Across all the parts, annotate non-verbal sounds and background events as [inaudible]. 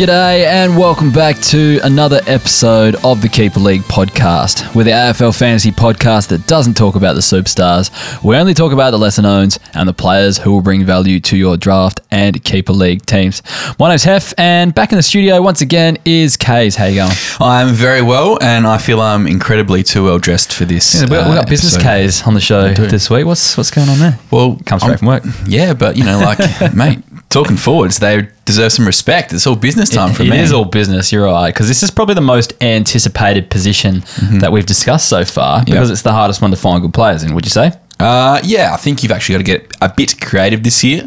G'day and welcome back to another episode of the Keeper League podcast. We're the AFL fantasy podcast that doesn't talk about the superstars. We only talk about the lesser knowns and the players who will bring value to your draft and Keeper League teams. My name's Hef and back in the studio once again is Kaes. How you going? I'm very well, and I feel I'm incredibly too well dressed for this. Yeah, we got, we got uh, business. Kaes on the show this week. What's what's going on there? Well, Come straight I'm- from work. Yeah, but you know, like, [laughs] mate, talking forwards, they deserve some respect. It's all business time for It me. It is all business, you're right. Because this is probably the most anticipated position that we've discussed so far because it's the hardest one to find good players in, would you say? Uh, yeah, I think you've actually got to get a bit creative this year,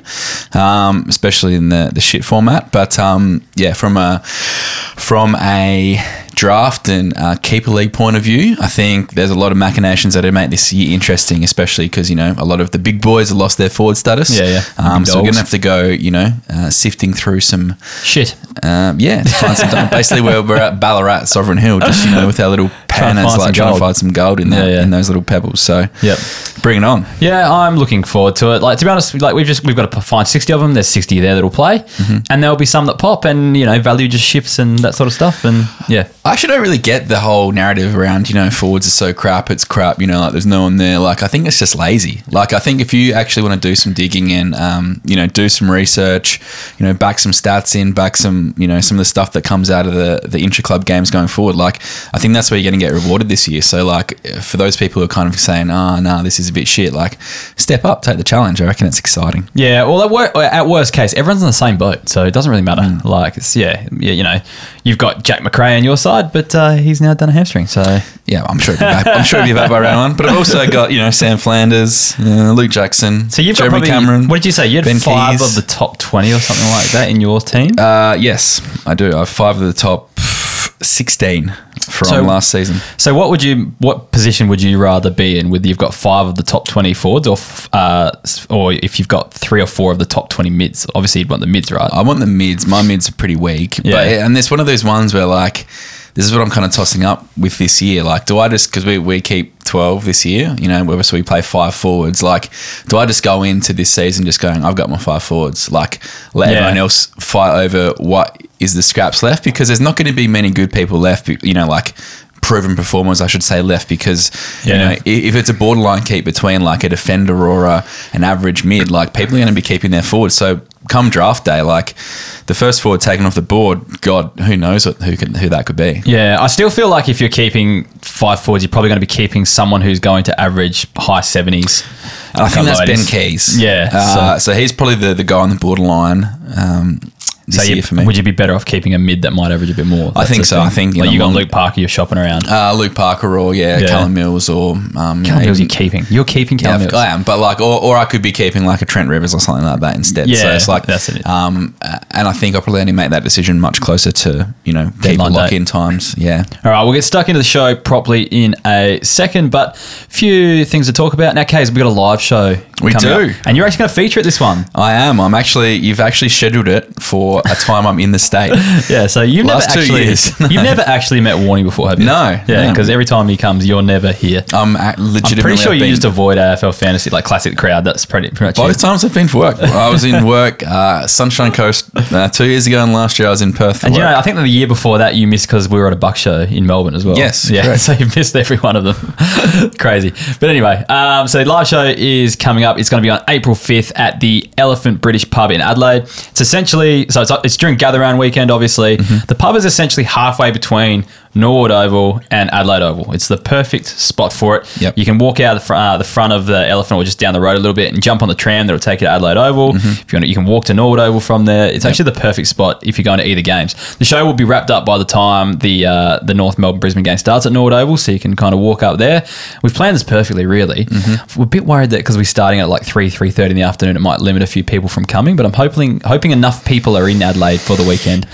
um, especially in the, the shit format. But um, yeah, from a from a draft and uh, keeper league point of view, I think there's a lot of machinations that make this year interesting, especially because you know a lot of the big boys have lost their forward status. Yeah, yeah. Um, so we're gonna have to go, you know, uh, sifting through some Shit. um, yeah, find some. [laughs] Basically, we're, we're at Ballarat, Sovereign Hill, just you know, with our little panners, find like trying gold. to find some gold in there Yeah, yeah. in those little pebbles. So, Yep. bring it on. Yeah, I'm looking forward to it. Like to be honest, like we've just we've got to find sixty of them. There's sixty there that'll play, Mm-hmm. and there'll be some that pop, and you know value just shifts and that sort of stuff. And yeah, I actually don't really get the whole narrative around, you know, forwards are so crap, it's crap, you know, like there's no one there. Like, I think it's just lazy. Like, I think if you actually want to do some digging and, um, you know, do some research, you know, back some stats in, back some, you know, some of the stuff that comes out of the, the intra club games going forward, like, I think that's where you're going to get rewarded this year. So, like, for those people who are kind of saying, oh, no, this is a bit shit, like, step up, take the challenge. I reckon it's exciting. yeah. Well, at, wor- at worst case, everyone's in the same boat, so it doesn't really matter. Mm. Like it's yeah, yeah. You know, you've got Jack Macrae on your side, but uh, he's now done a hamstring, so Yeah, I'm sure it'll be back. I'm sure it'll be back by round one. But I've also got, you know, Sam Flanders, uh, Luke Jackson, So you've Jeremy got probably, Cameron. What did you say? You had Ben five Keays. of the top twenty or something like that in your team. Uh, yes, I do. I have five of the top 16 from So- last season. so what would you? What position would you rather be in? Whether you've got five of the top twenty forwards, or f- uh, or if you've got three or four of the top twenty mids. Obviously, you'd want the mids, right? I want the mids. My mids are pretty weak. Yeah. But, and it's one of those ones where, like, this is what I'm kind of tossing up with this year. Like, do I just, because we, we keep 12 this year, you know, whether so we play five forwards, like, do I just go into this season just going, I've got my five forwards? Like, let Yeah. everyone else fight over what is the scraps left? Because there's not going to be many good people left, you know, like, proven performers, I should say, left because you know if it's a borderline keep between like a defender or a, an average mid, like people are going to be keeping their forward. So come draft day, like the first forward taken off the board, God, who knows what, who could, who that could be. Yeah, I still feel like if you're keeping five forwards, you're probably going to be keeping someone who's going to average high seventies. I think that's Ben Keays. Yeah, Uh, so, he's probably the, the guy on the borderline um, this So you, year for me. would you be better off keeping a mid that might average a bit more? I think so. thing. I think in like the you got Luke Parker, you're shopping around. uh, Luke Parker or yeah, Yeah. Callum Mills or um, Callum yeah, Mills, you're keeping. You're keeping Yeah, Mills. I am, but like, or, or I could be keeping like a Trent Rivers or something like that instead. so Yeah, it's like, that's it. Um, and I think I'll probably only make that decision much closer to you know keep Deadline lock in times. Yeah, All right, we'll get stuck into the show properly in a second, but few things to talk about. Now, Kaes, we've got a live show. We do. up, and you're actually going to feature at this one. I am. I'm actually. You've actually scheduled it for a time I'm in the state. [laughs] Yeah, so you've never actually years. [laughs] you've never actually met Warney before, have you? No, Yeah, no. because every time he comes, you're never here. I'm at legitimately. I'm pretty sure I've you just avoid AFL fantasy, like classic crowd. That's pretty, pretty much Both it. times I've been for work. I was in work, uh, Sunshine Coast uh, two years ago, and last year I was in Perth. And you know, I think that the year before that you missed because we were at a buck show in Melbourne as well. Yes, yeah. [laughs] correct. So you missed every one of them. Crazy, but anyway, um, so live show is coming up. It's going to be on April fifth at the Elephant British Pub in Adelaide. It's essentially so it's, it's during Gather Round weekend. Obviously, Mm-hmm. the pub is essentially halfway between Norwood Oval and Adelaide Oval. It's the perfect spot for it. Yep. You can walk out the, fr- uh, the front of the Elephant or just down the road a little bit and jump on the tram that'll take you to Adelaide Oval. Mm-hmm. If you want, to, you can walk to Norwood Oval from there. It's actually the perfect spot if you're going to either games. The show will be wrapped up by the time the uh, the North Melbourne Brisbane game starts at Norwood Oval, so you can kind of walk up there. We've planned this perfectly, really. Mm-hmm. We're a bit worried that because we're starting at like three three thirty in the afternoon, it might limit a few people from coming. But I'm hoping hoping enough people are in Adelaide for the weekend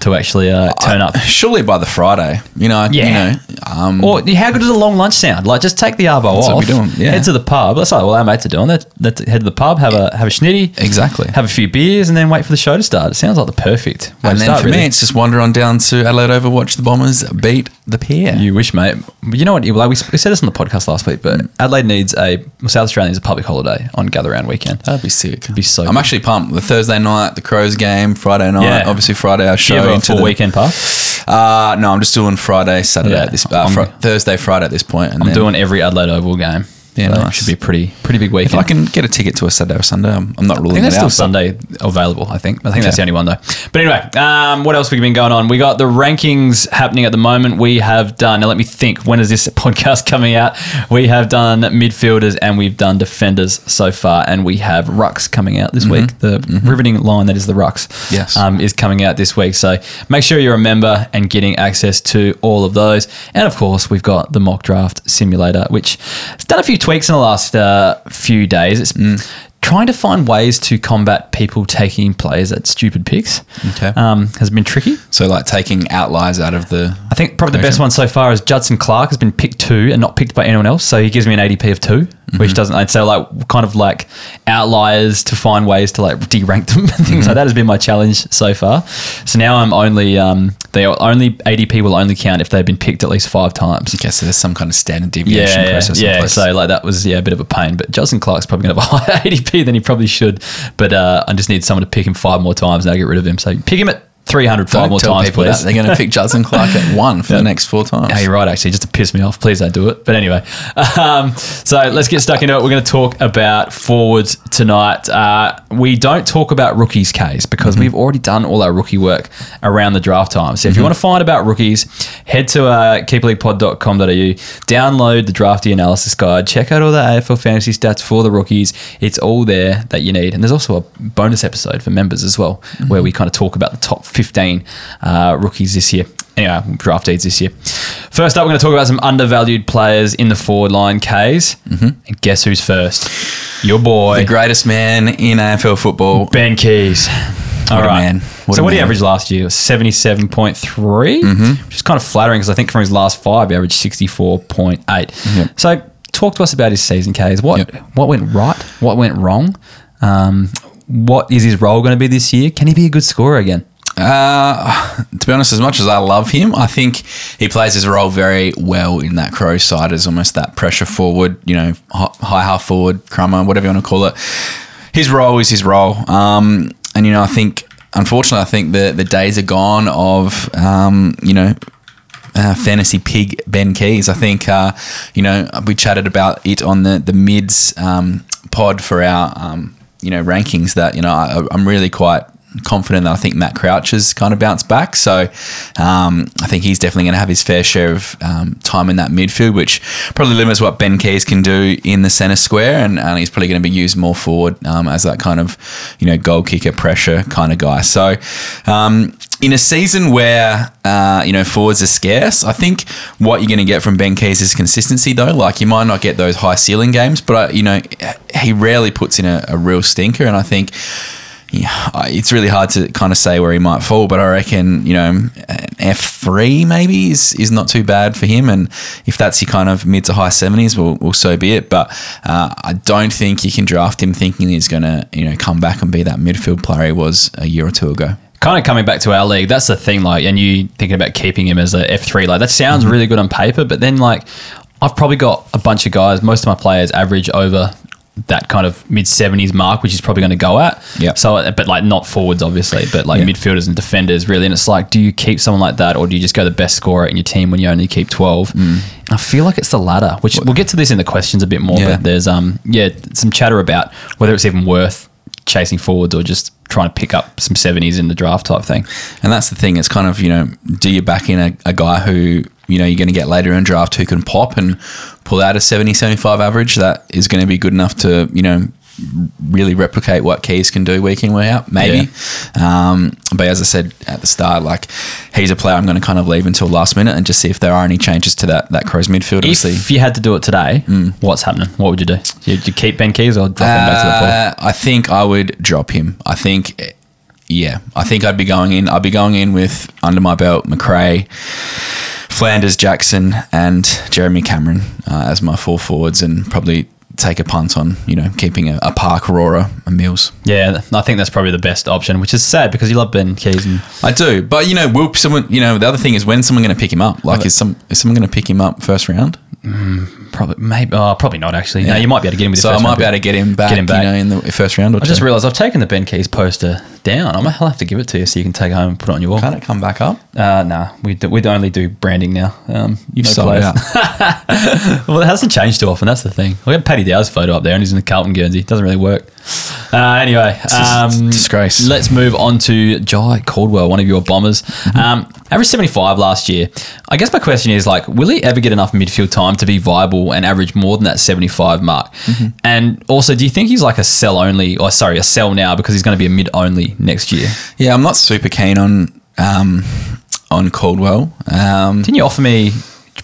to actually uh, turn up. [laughs] Surely by the Friday, You know, I- Yeah. you know, um, Or how good does a long lunch sound? Like, just take the arvo That's off. what we're doing, yeah. Head to the pub. That's like what our mates are doing. Let's, let's head to the pub, have a have a schnitty, Exactly. have a few beers, and then wait for the show to start. It sounds like the perfect way and to then start. for really. me, it's just wander on down to Adelaide Oval, watch the Bombers beat the Power. You wish, mate. But you know what? Like we, we said this on the podcast last week, but Adelaide needs a well, South Australia needs a public holiday on Gather Round weekend. That'd be sick. be so I'm good. actually pumped. The Thursday night, the Crows game, Friday night, Yeah. obviously Friday our Do you show have a into full the weekend pass? Uh, no, I'm just doing Friday, Saturday Yeah, at this. Uh, I'm- Thursday, Friday at this point, and I'm then doing every Adelaide Oval game. Yeah, So it. Should be a pretty pretty big weekend. If. I can get a ticket to a Saturday or Sunday, I'm, I'm not I ruling think it there's out. still Sunday available. I think. I think that's the only one though. But anyway, um, what else have we been going on? We got the rankings happening at the moment. We have done. Now let me think. When is this [laughs] podcast coming out? We have done midfielders and we've done defenders so far, and we have rucks coming out this week. The riveting line that is the rucks. Mm-hmm. Yes. Um, is coming out this week. So make sure you're a member and getting access to all of those. And of course, we've got the mock draft simulator, which has done a few tweaks in the last uh, few days. It's Mm. trying to find ways to combat people taking players at stupid picks. Okay. Um, has been tricky. So like taking outliers out of the. I think probably the best one so far is Judson Clark has been picked two and not picked by anyone else. So he gives me an ADP of 2 Mm-hmm. which doesn't. I'd say like kind of like outliers to find ways to like de-rank them [laughs] and things Mm-hmm. like that has been my challenge so far. So now I'm only um, they only ADP will only count if they've been picked at least five times. Okay, so there's some kind of standard deviation Yeah, yeah, process. yeah. So like that was yeah a bit of a pain, but Justin Clark's probably going [laughs] to have a higher ADP than he probably should. But uh, I just need someone to pick him five more times and I'll get rid of him. So pick him at 300 five Don't more tell times, please. that they're going to pick [laughs] Judson Clark at one for the next four times. Yeah, you're right, actually, just to piss me off. Please don't do it. But anyway, [laughs] um, so let's get stuck into it. We're going to talk about forwards tonight. Uh, we don't talk about rookies Kaes because we've already done all our rookie work around the draft time. So if you want to find about rookies, head to uh, keeperleaguepod.com.au, download the drafty analysis guide, check out all the AFL fantasy stats for the rookies. It's all there that you need. And there's also a bonus episode for members as well, where we kind of talk about the top 15 uh, rookies this year. Anyway, draft deeds this year. First up, we're going to talk about some undervalued players in the forward line, Kaes. And guess who's first? Your boy, The greatest man in AFL football. Ben Keays. All What a man. What so what did he average last year? 77.3, Mm-hmm. which is kind of flattering because I think from his last five, he averaged 64.8. Yep. So talk to us about his season, Kaes. What, Yep. what went right? What went wrong? Um, what is his role going to be this year? Can he be a good scorer again? Uh, [laughs] to be honest, as much as I love him, I think he plays his role very well in that Crow side as almost that pressure forward, you know, hi- high half forward, crummer, whatever you want to call it. His role is his role. Um, and, you know, I think, unfortunately, I think the, the days are gone of, um, you know, uh, fantasy pig Ben Keays. I think uh, you know we chatted about it on the the mids um, pod for our um, you know rankings. That you know I, I'm really quite confident that I think Matt Crouch has kind of bounced back. So um, I think he's definitely going to have his fair share of um, time in that midfield, which probably limits what Ben Keays can do in the centre square, and, and he's probably going to be used more forward um, as that kind of you know goal kicker pressure kind of guy. So um, in a season where uh, you know forwards are scarce, I think what you're going to get from Ben Keays is consistency. Though, like you might not get those high ceiling games, but uh, you know he rarely puts in a, a real stinker, and I think. Yeah, it's really hard to kind of say where he might fall, but I reckon you know an F three maybe is is not too bad for him, and if that's your kind of mid to high seventies, well, well, so be it. But uh, I don't think you can draft him thinking he's going to you know come back and be that midfield player he was a year or two ago. kind of coming back to our league, that's the thing. Like, and you thinking about keeping him as a F three, like that sounds Mm-hmm. really good on paper, but then like I've probably got a bunch of guys. Most of my players average over that kind of mid seventies mark, which is probably going to go at. Yeah. So, but like not forwards, obviously, but like Yeah. midfielders and defenders, really. And it's like, do you keep someone like that, or do you just go the best scorer in your team when you only keep twelve? Mm. I feel like it's the latter, which we'll get to this in the questions a bit more. Yeah. But there's um yeah some chatter about whether it's even worth chasing forwards or just trying to pick up some 70s in the draft type thing. And that's the thing. It's kind of, you know, do you back in a, a guy who, you know, you're going to get later in draft who can pop and pull out a 70, 75 average that is going to be good enough to, you know, really replicate what Keays can do week in, week out, maybe. Um, but as I said at the start, like he's a player I'm going to kind of leave until last minute and just see if there are any changes to that, that Crows midfield. Obviously. If you had to do it today, Mm. what's happening? What would you do? Would you keep Ben Keays or drop him back to the pool? Uh, I think I would drop him. I think yeah, I think I'd be going in. I'd be going in with under my belt Macrae, Flanders, Jackson, and Jeremy Cameron uh, as my four forwards, and probably take a punt on you know keeping a, a Park, Aurora, and Mills. Yeah, I think that's probably the best option, which is sad because you love Ben Keays and I do, but you know, will someone? You know, the other thing is when someone going to pick him up? Like, is some is someone going to pick him up first round? Probably maybe oh, probably not actually. No, you might be able to get him with the So I might be able to get him back. Get him back. You know, in the first round or I just realised I've taken the Ben Keays poster down. I'm, I'll have to give it to you so you can take it home and put it on your wall. Can't it come back up? Uh, nah, we do, we only do branding now. Um, You've no sold players. out. [laughs] well, it hasn't changed too often. That's the thing. We have Paddy Dow's photo up there, and he's in the Carlton Guernsey. It doesn't really work. Uh, anyway, um, disgrace. Let's move on to Jye Caldwell, one of your bombers. Mm-hmm. Um, averaged 75 last year. I guess my question is like, will he ever get enough midfield time to be viable and average more than that 75 mark? Mm-hmm. And also, do you think he's like a sell only, or sorry, a sell now because he's going to be a mid only next year? Yeah, I'm not super keen on um, on Caldwell. Um, Didn't you offer me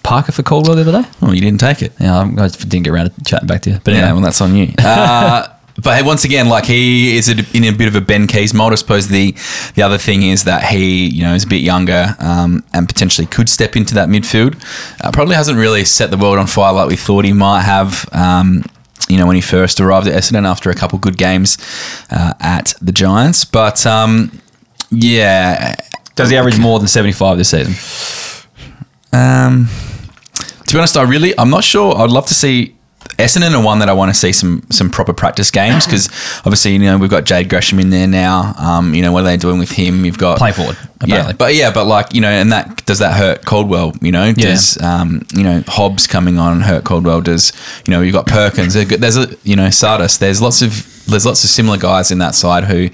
Parker for Caldwell the other day? oh, you didn't take it. Yeah, I didn't get around to chatting back to you. But Yeah, anyway, well, that's on you. [laughs] Uh, but once again, like he is in a bit of a Ben Keays mold. I suppose the the other thing is that he, you know, is a bit younger um, and potentially could step into that midfield. Uh, probably hasn't really set the world on fire like we thought he might have. Um, you know, when he first arrived at Essendon after a couple of good games uh, at the Giants, but um, yeah, does he average more than 75 this season? Um, to be honest, I really, I'm not sure. I'd love to see Essendon are one that I want to see some some proper practice games because obviously you know we've got Jade Gresham in there now. Um, you know what are they doing with him? You've got play forward, Yeah, but yeah, but like you know, and that does that hurt Caldwell? You know, does um, you know Hobbs coming on hurt Caldwell? Does you know you've got Perkins? There's a you know Sardis. There's lots of there's lots of similar guys in that side who,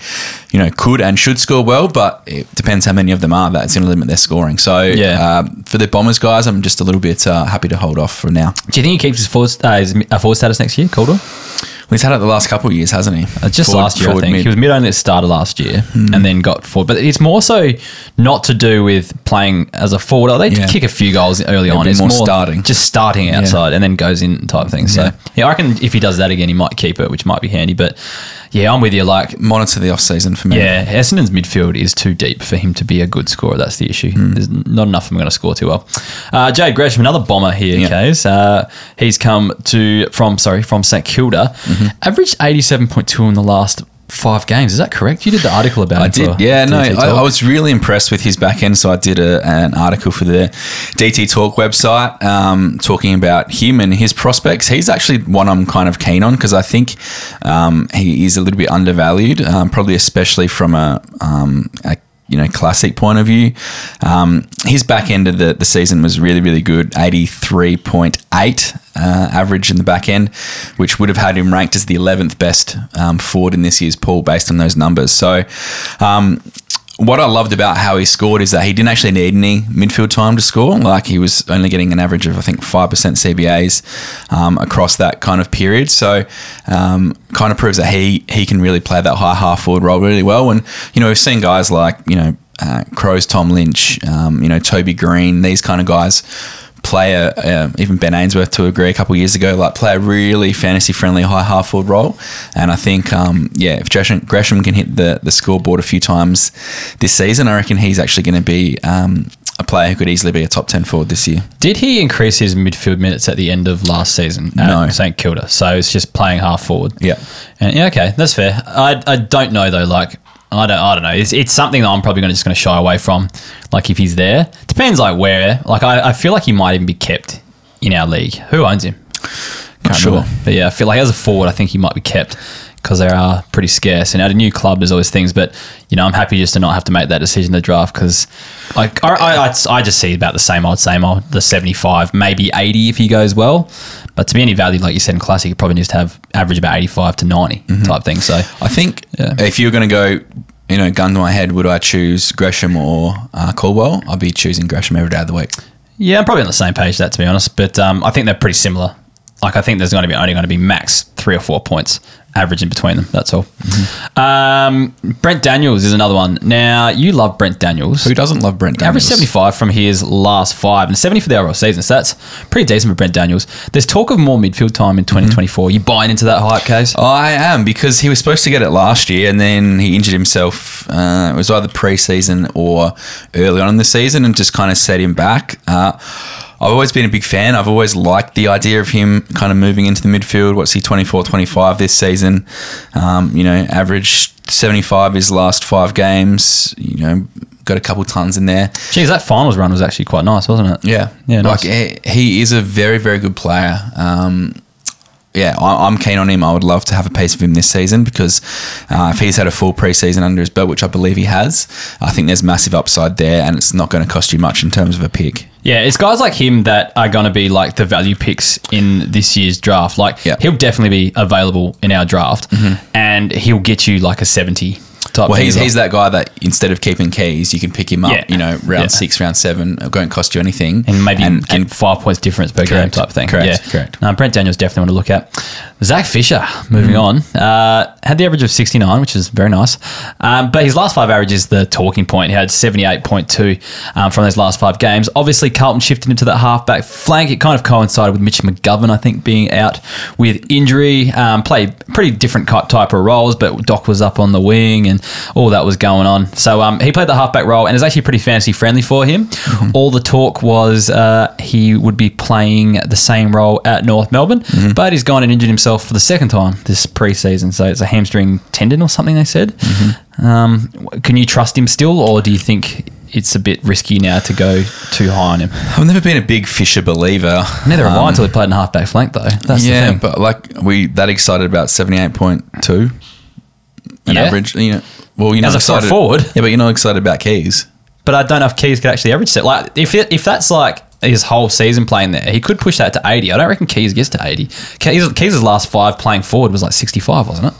you know, could and should score well, but it depends how many of them are. That's going to limit their scoring. So Yeah. um, for the Bombers guys, I'm just a little bit uh, happy to hold off for now. Do you think he keeps his four, uh, his uh, forward status next year, Caldwell? He's had it the last couple of years, hasn't he? Uh, just Forward- last year, I think. mid. He was mid only at the start of last year and then got forward. But it's more so not to do with playing as a forward. They Yeah. kick a few goals early on. It's more more, starting. Just starting outside and then goes in type thing. So, Yeah. yeah, I reckon if he does that again, he might keep it, which might be handy. But yeah, I'm with you. Like, monitor the off season for me. Yeah, Essendon's midfield is too deep for him to be a good scorer. That's the issue. Hmm. There's not enough of them going to score too well. Uh, Jade Gresham, another bomber here, Yeah. Kaes. Uh, he's come to from sorry from St Kilda, Mm-hmm. averaged eighty seven point two in the last five games. Is that correct? You did the article about I did, yeah, no, I, I was really impressed with his back end. So I did a, an article for the DT Talk website um, talking about him and his prospects. He's actually one I'm kind of keen on because I think um, he is a little bit undervalued, um, probably especially from a, um, a you know, classic point of view. Um, his back end of the, the season was really, really good 83.8 uh, average in the back end, which would have had him ranked as the 11th best um, forward in this year's pool based on those numbers. So, um, what I loved about how he scored is that he didn't actually need any midfield time to score. Like he was only getting an average of I think five percent CBAs um, across that kind of period. So um, kind of proves that he he can really play that high half forward role really well. And you know we've seen guys like you know uh, Crows, Tom Lynch, um, you know Toby Greene, these kind of guys play a, uh, even Ben Ainsworth to agree a couple of years ago, like play a really fantasy friendly high half forward role. And I think, um, yeah, if Gresham, Gresham can hit the, the scoreboard a few times this season, I reckon he's actually going to be um, a player who could easily be a top 10 forward this year. Did he increase his midfield minutes at the end of last season at No. St Kilda? So it's just playing half forward. Yeah. And, yeah, okay, that's fair. I, I don't know though. Like I don't I don't know. It's, it's something that I'm probably to just going to shy away from. Like if he's there, depends like where. Like I, I feel like he might even be kept in our league. Who owns him? Can't sure. remember. But yeah, I feel like as a forward, I think he might be kept because they are pretty scarce. And at a new club, there's always things. But you know, I'm happy just to not have to make that decision to draft because like I, I, I, I just see about the same old, same old. The 75, maybe 80 if he goes well. But to be any value, like you said in classic, it probably needs to have average about 85 to 90 type thing. So I think Yeah. if you're going to go, you know, gun to my head, would I choose Gresham or uh, Caldwell? I'll be choosing Gresham every day of the week. Yeah, I'm probably on the same page that to be honest, but um, I think they're pretty similar. Like I think there's going to be only going to be max three or four points average in between them. That's all. Um, Brent Daniels is another one. Now you love Brent Daniels. Who doesn't love Brent Daniels? Average 75 from his last five and 70 for the overall season. So that's pretty decent for Brent Daniels. There's talk of more midfield time in 2024. You buying into that hype Kaes? I am because he was supposed to get it last year and then he injured himself. Uh, it was either pre-season or early on in the season and just kind of set him back. Uh, I've always been a big fan. I've always liked the idea of him kind of moving into the midfield. What's he, 24, 25 this season? Um, you know, average 75 his last five games. You know, got a couple tons in there. Geez, that finals run was actually quite nice, wasn't it? Yeah, Yeah, Like nice. he, he is a very, very good player. Um, yeah, I, I'm keen on him. I would love to have a piece of him this season because uh, if he's had a full preseason under his belt, which I believe he has, I think there's massive upside there, and it's not going to cost you much in terms of a pick. Yeah, it's guys like him that are going to be like the value picks in this year's draft. Like, Yeah. he'll definitely be available in our draft, and he'll get you like a 70 type Well, he's, he's that guy that instead of keeping Keays, you can pick him up. Yeah. You know, round Yeah. six, round seven, it won't cost you anything, and maybe and and five points difference per game Correct. type thing. Correct. Yeah, Correct. No, Brent Daniels definitely want to look at. Zac Fisher, moving on, uh, had the average of 69, which is very nice. Um, but his last five averages the talking point. He had 78.2 um, from those last five games. Obviously, Carlton shifted into that halfback flank. It kind of coincided with Mitch McGovern, I think, being out with injury. Um, played pretty different type of roles, but Doc was up on the wing and all that was going on. So um, he played the halfback role and it's actually pretty fantasy friendly for him. All the talk was uh, he would be playing the same role at North Melbourne, but he's gone and injured himself for the second time this preseason. So it's a hamstring tendon or something they said. Um, can you trust him still, or do you think it's a bit risky now to go too high on him? I've never been a big Fisher believer. Neither have I Um, until he played in halfback flank, though. That's yeah, the thing. but like we that excited about seventy eight point two, an Yeah. average. You know, well, you're not As a excited forward. Yeah, but you're not excited about Keays. But I don't know if Keays could actually average that. Like, if it, if that's like his whole season playing there, he could push that to 80. I don't reckon Keays gets to 80. Keays, Keays' last five playing forward was like 65, wasn't it?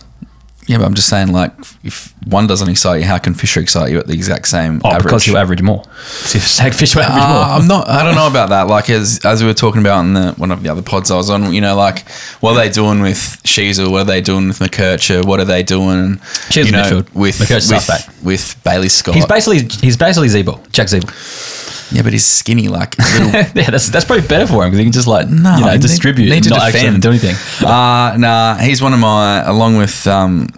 Yeah, but I'm just saying, like, if one doesn't excite you, how can Fisher excite you at the exact same Oh, average? because he'll average more. See if Zac Fisher average Uh, more. I'm not. I don't know about that. Like as as we were talking about in the one of the other pods I was on, you know, like what are they doing with Sheezel? What are they doing with McKercher? What are they doing? Sheezel's you know, midfield. with McKercher's with, halfback. with Bailey Scott. He's basically he's basically Ziebell, Jack Ziebell. Yeah, but he's skinny, like little [laughs] yeah, that's that's probably better for him because he can just like No, you know need- distribute, need and to not defend. do anything. Uh, nah, he's one of my, along with um,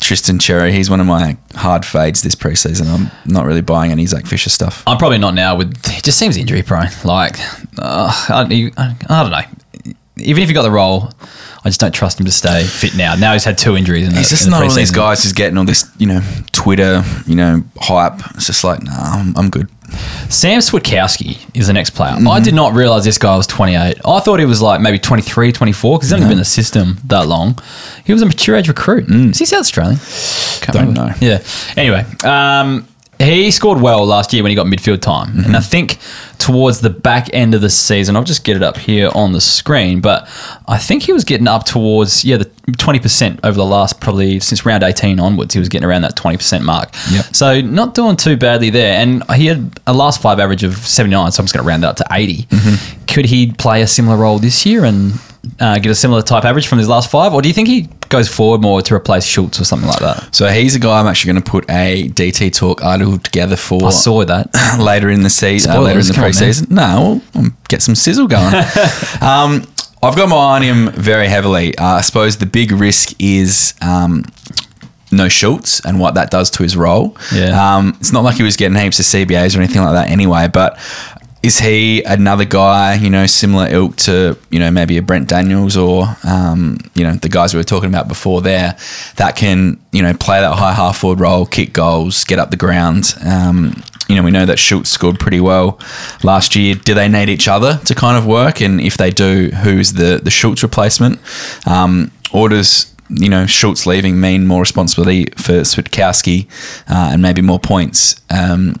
Tristan Xerri, he's one of my hard fades this preseason. I'm not really buying any Zac Fisher stuff. I'm probably not now. With it just seems injury prone. Like uh, I, don't- I, I don't know. Even if he got the role, I just don't trust him to stay fit now. Now he's had two injuries. In the, He's just in the not one of these guys who's getting all this, you know, Twitter, you know, hype. It's just like, nah, I'm, I'm good. Sam Switkowski is the next player. Mm-hmm. I did not realize this guy was 28. I thought he was like maybe 23, 24 because he's only been in the system that long. He was a mature age recruit. Is he South Australian? Can't Mm. Don't remember. know. Yeah. Anyway, um, he scored well last year when he got midfield time. Mm-hmm. And I think towards the back end of the season, I'll just get it up here on the screen, but I think he was getting up towards, yeah, the 20% over the last probably since round 18 onwards. He was getting around that 20% mark. Yep. So not doing too badly there. And he had a last five average of 79, so I'm just going to round that up to 80. Mm-hmm. Could he play a similar role this year and uh, get a similar type average from his last five? Or do you think he goes forward more to replace Schultz or something like that? So he's a guy I'm actually going to put a DT Talk article together for I saw that. [laughs] later in the season, uh, later in the man. preseason. no, we'll get some sizzle going. [laughs] um, I've got my eye on him very heavily. Uh, I suppose the big risk is um, no Schultz and what that does to his role. Yeah. Um, it's not like he was getting heaps of CBAs or anything like that anyway, but is he another guy, you know, similar ilk to, you know, maybe a Brent Daniels or, um, you know, the guys we were talking about before there that can, you know, play that high half forward role, kick goals, get up the ground. Um, you know, we know that Schultz scored pretty well last year. Do they need each other to kind of work? And if they do, who's the, the Schultz replacement? Um, or does you know, Schultz leaving mean more responsibility for Switkowski uh, and maybe more points. Um,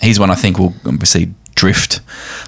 he's one I think will obviously drift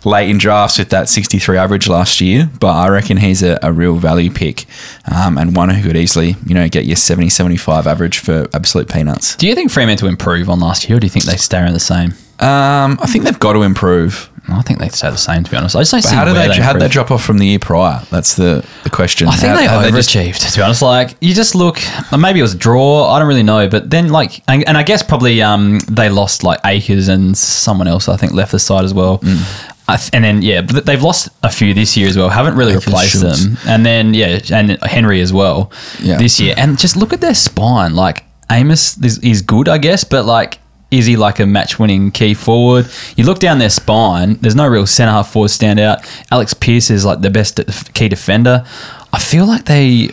late in drafts with that 63 average last year, but I reckon he's a, a real value pick um, and one who could easily, you know, get your 70, 75 average for absolute peanuts. Do you think Fremantle improve on last year, or do you think they stay around the same? Um, I think they've got to improve. I think they say the same. To be honest, I just don't But see how did where they, how did they drop off from the year prior? That's the, the question. I think How- they how just- to be honest, like you just look. Maybe it was a draw. I don't really know. But then, like, and, and I guess probably um, they lost like Acres and someone else. I think left the side as well. Mm. I th- and then yeah, but they've lost a few this year as well. Haven't really Acres, replaced Schultz. them. And then yeah, and Henry as well. Yeah. this year. And just look at their spine. Like Amiss is, is good, I guess, but like. Is he like a match-winning key forward? You look down their spine. There's no real centre half forward standout. Alex Pearce is like the best key defender. I feel like they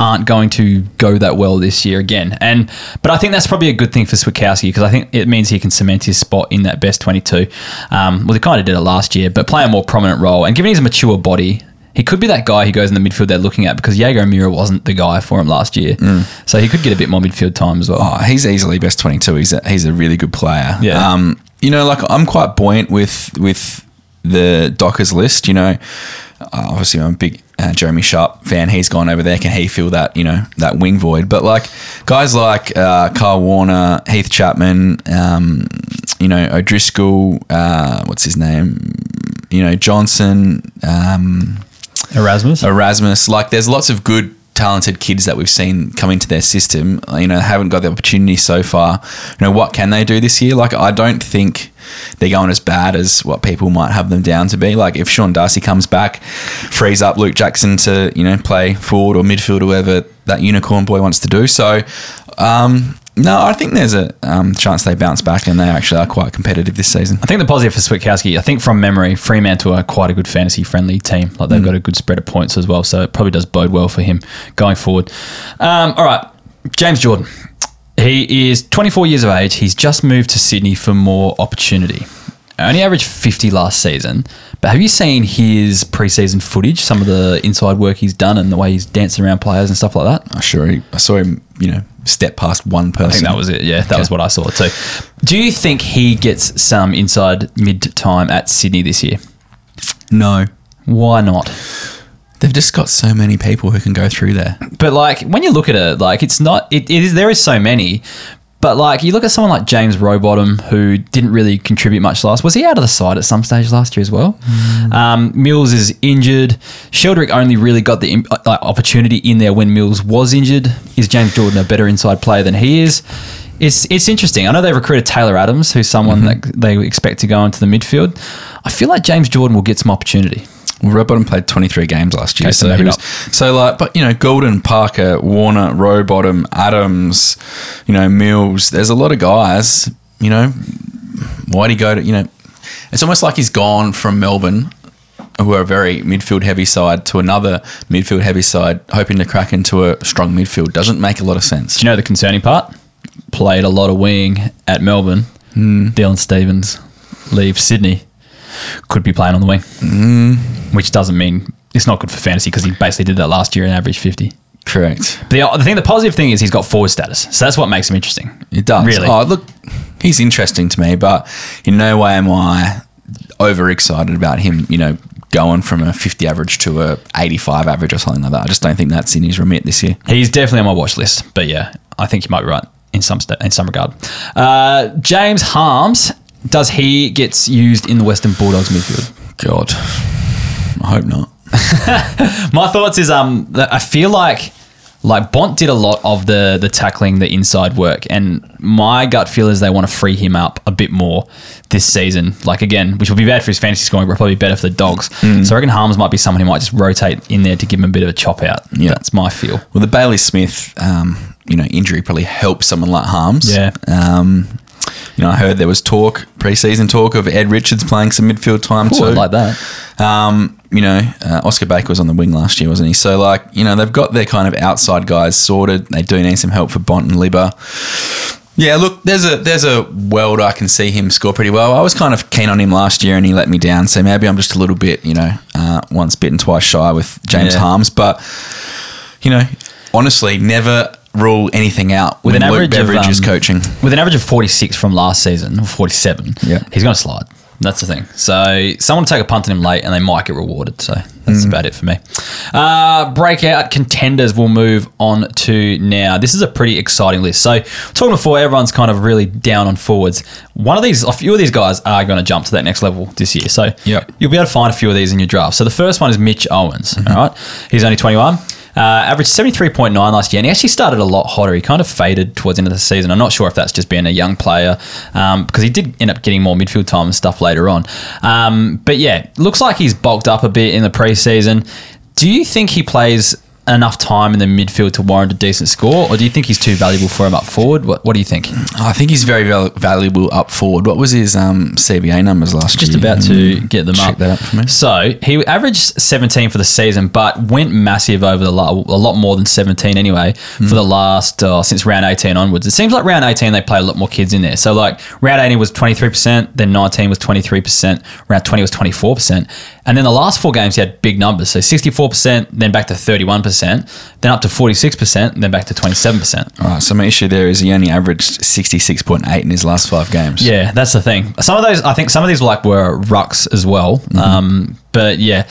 aren't going to go that well this year again. And but I think that's probably a good thing for Switkowski because I think it means he can cement his spot in that best 22. Um, well, he kind of did it last year, but play a more prominent role. And given he's a mature body, he could be that guy who goes in the midfield they're looking at because Jaeger O'Meara wasn't the guy for him last year. So he could get a bit more midfield time as well. Oh, he's easily best 22. He's a, he's a really good player. Yeah. Um, you know, like I'm quite buoyant with with the Dockers list. You know, uh, obviously I'm a big uh, Jeremy Sharp fan. He's gone over there. Can he fill that you know that wing void? But like guys like uh, Karl Worner, Heath Chapman, um, you know O'Driscoll, uh, what's his name? You know Johnson. Um, Erasmus. Erasmus. Like, there's lots of good, talented kids that we've seen come into their system. You know, haven't got the opportunity so far. You know, what can they do this year? Like, I don't think they're going as bad as what people might have them down to be. Like, if Sean Darcy comes back, frees up Luke Jackson to you know play forward or midfield, or whatever that unicorn boy wants to do. So. Um, no, I think there's a um, chance they bounce back and they actually are quite competitive this season. I think the positive for Switkowski, I think from memory, Fremantle are quite a good fantasy friendly team. Like they've got a good spread of points as well, so it probably does bode well for him going forward. Um, all right, James Jordan. He is 24 years of age. He's just moved to Sydney for more opportunity. Only averaged 50 last season, but have you seen his preseason footage? Some of the inside work he's done and the way he's dancing around players and stuff like that. I sure he, I saw him, you know, step past one person. I think that was it. Yeah, that Okay. was what I saw too. Do you think he gets some inside mid time at Sydney this year? no. Why not? They've just got so many people who can go through there. But like when you look at it, like it's not. It, it is there is so many. But like you look at someone like James Rowbottom, who didn't really contribute much last. Was he out of the side at some stage last year as well? Um, Mills is injured. Sheldrick only really got the uh, like, opportunity in there when Mills was injured. Is James Jordan a better inside player than he is? It's it's interesting. I know they recruited Taylor Adams, who's someone that they expect to go into the midfield. I feel like James Jordan will get some opportunity. Well, Rowbottom played 23 games last year. Okay, so so, he was, so like, but you know, Gulden, Parker, Warner, Rowbottom, Adams, you know, Mills. There's a lot of guys. You know, why'd he go to? You know, it's almost like he's gone from Melbourne, who are a very midfield heavy side, to another midfield heavy side, hoping to crack into a strong midfield. Doesn't make a lot of sense. Do you know the concerning part? Played a lot of wing at Melbourne. Hmm. Dylan Stephens leaves Sydney. Could be playing on the wing, which doesn't mean it's not good for fantasy because he basically did that last year and averaged 50. Correct. The, the thing, the positive thing is he's got forward status. So that's what makes him interesting. It does. Really? Oh, look, he's interesting to me, but in no way am I overexcited about him, you know, going from a 50 average to a 85 average or something like that. I just don't think that's in his remit this year. He's definitely on my watch list. But yeah, I think you might be right in some sta in some regard. Uh, James Harmes, does he gets used in the Western Bulldogs midfield? God, I hope not. [laughs] My thoughts is um that I feel like like Bont did a lot of the the tackling, the inside work, and my gut feel is they want to free him up a bit more this season. Like again, which will be bad for his fantasy scoring, but probably better for the dogs. So I reckon Harmes might be someone who might just rotate in there to give him a bit of a chop out. Yeah. That's my feel. Well, the Bailey Smith, um, you know, injury probably helps someone like Harmes. Yeah. Um, you know, I heard there was talk, preseason talk of Ed Richards playing some midfield time Ooh, too. I'd like that. Um, you know, uh, Oscar Baker was on the wing last year, wasn't he? So, like, you know, they've got their kind of outside guys sorted. They do need some help for Bont and Libba. Yeah, look, there's a there's a world I can see him score pretty well. I was kind of keen on him last year, and he let me down. So maybe I'm just a little bit, you know, uh, once bitten, twice shy with James Yeah. Harmes. But you know, honestly, never rule anything out With an Luke average of, Beveridge is um, coaching. With an average of 46 from last season, or 47, Yeah. he's going to slide. That's the thing. So someone take a punt on him late, and they might get rewarded. So that's about it for me. Uh, breakout contenders will move on to now. This is a pretty exciting list. So talking before, everyone's kind of really down on forwards. One of these, a few of these guys are going to jump to that next level this year. So Yep. you'll be able to find a few of these in your draft. So the first one is Mitch Owens. All right, he's only 21. Uh, averaged 73.9 last year, and he actually started a lot hotter. He kind of faded towards the end of the season. I'm not sure if that's just being a young player, um, because he did end up getting more midfield time and stuff later on. Um, but yeah, looks like he's bulked up a bit in the preseason. Do you think he plays enough time in the midfield to warrant a decent score, or do you think he's too valuable for him up forward? What, what do you think? I think he's very val- valuable up forward. What was his um, CBA numbers last Just year? about to get them Check up. that up for me. So he averaged 17 for the season, but went massive over the la- a lot more than 17 anyway Hmm. for the last uh, since round 18 onwards. It seems like round 18 they play a lot more kids in there. So like round 18 was 23%, then 19 was 23%, round 20 was 24%, and then the last four games he had big numbers. So 64%, then back to 31%, then up to 46%, and then back to 27%. All right, so my issue there is he only averaged 66.8 in his last five games. Yeah, that's the thing. Some of those, I think, some of these like were rucks as well. Mm-hmm. Um, but yeah,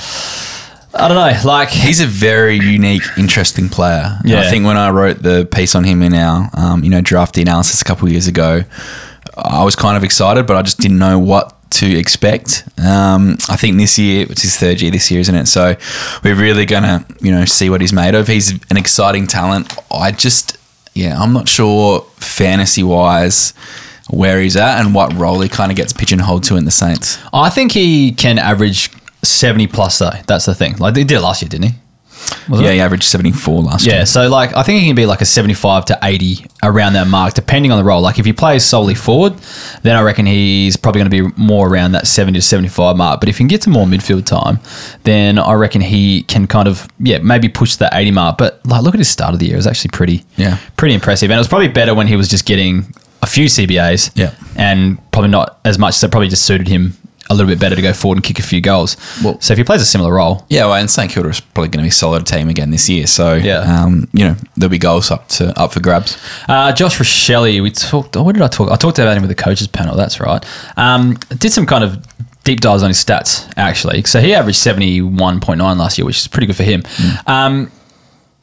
I don't know. Like, He's a very unique, interesting player. And Yeah. I think when I wrote the piece on him in our, um, you know, drafty analysis a couple of years ago, I was kind of excited, but I just didn't know what to expect. Um, I think this year, it's his third year this year, isn't it? So we're really gonna, you know, see what he's made of. He's an exciting talent. I just, yeah, I'm not sure fantasy wise where he's at and what role he kind of gets pigeonholed to in the Saints. I think he can average seventy plus though. That's the thing. Like he did it last year, didn't he? Was Yeah, it? he averaged 74 last year. Yeah, so like I think he can be like a seventy-five to eighty around that mark, depending on the role. Like if he plays solely forward, then I reckon he's probably going to be more around that seventy to seventy-five mark. But if he can get to more midfield time, then I reckon he can kind of yeah maybe push the eighty mark. But like look at his start of the year; it was actually pretty Yeah. pretty impressive, and it was probably better when he was just getting a few CBAs, Yeah. and probably not as much. So it probably just suited him a little bit better to go forward and kick a few goals. Well- so if he plays a similar role, Yeah, well, and St Kilda is probably going to be a solid team again this year. So, Yeah. um, you know, there'll be goals up to up for grabs. Uh, Josh Rachele, we talked. Oh, what did I talk? I talked about him with the coaches panel. That's right. Um, did some kind of deep dives on his stats actually. So he averaged seventy one point nine last year, which is pretty good for him. Um,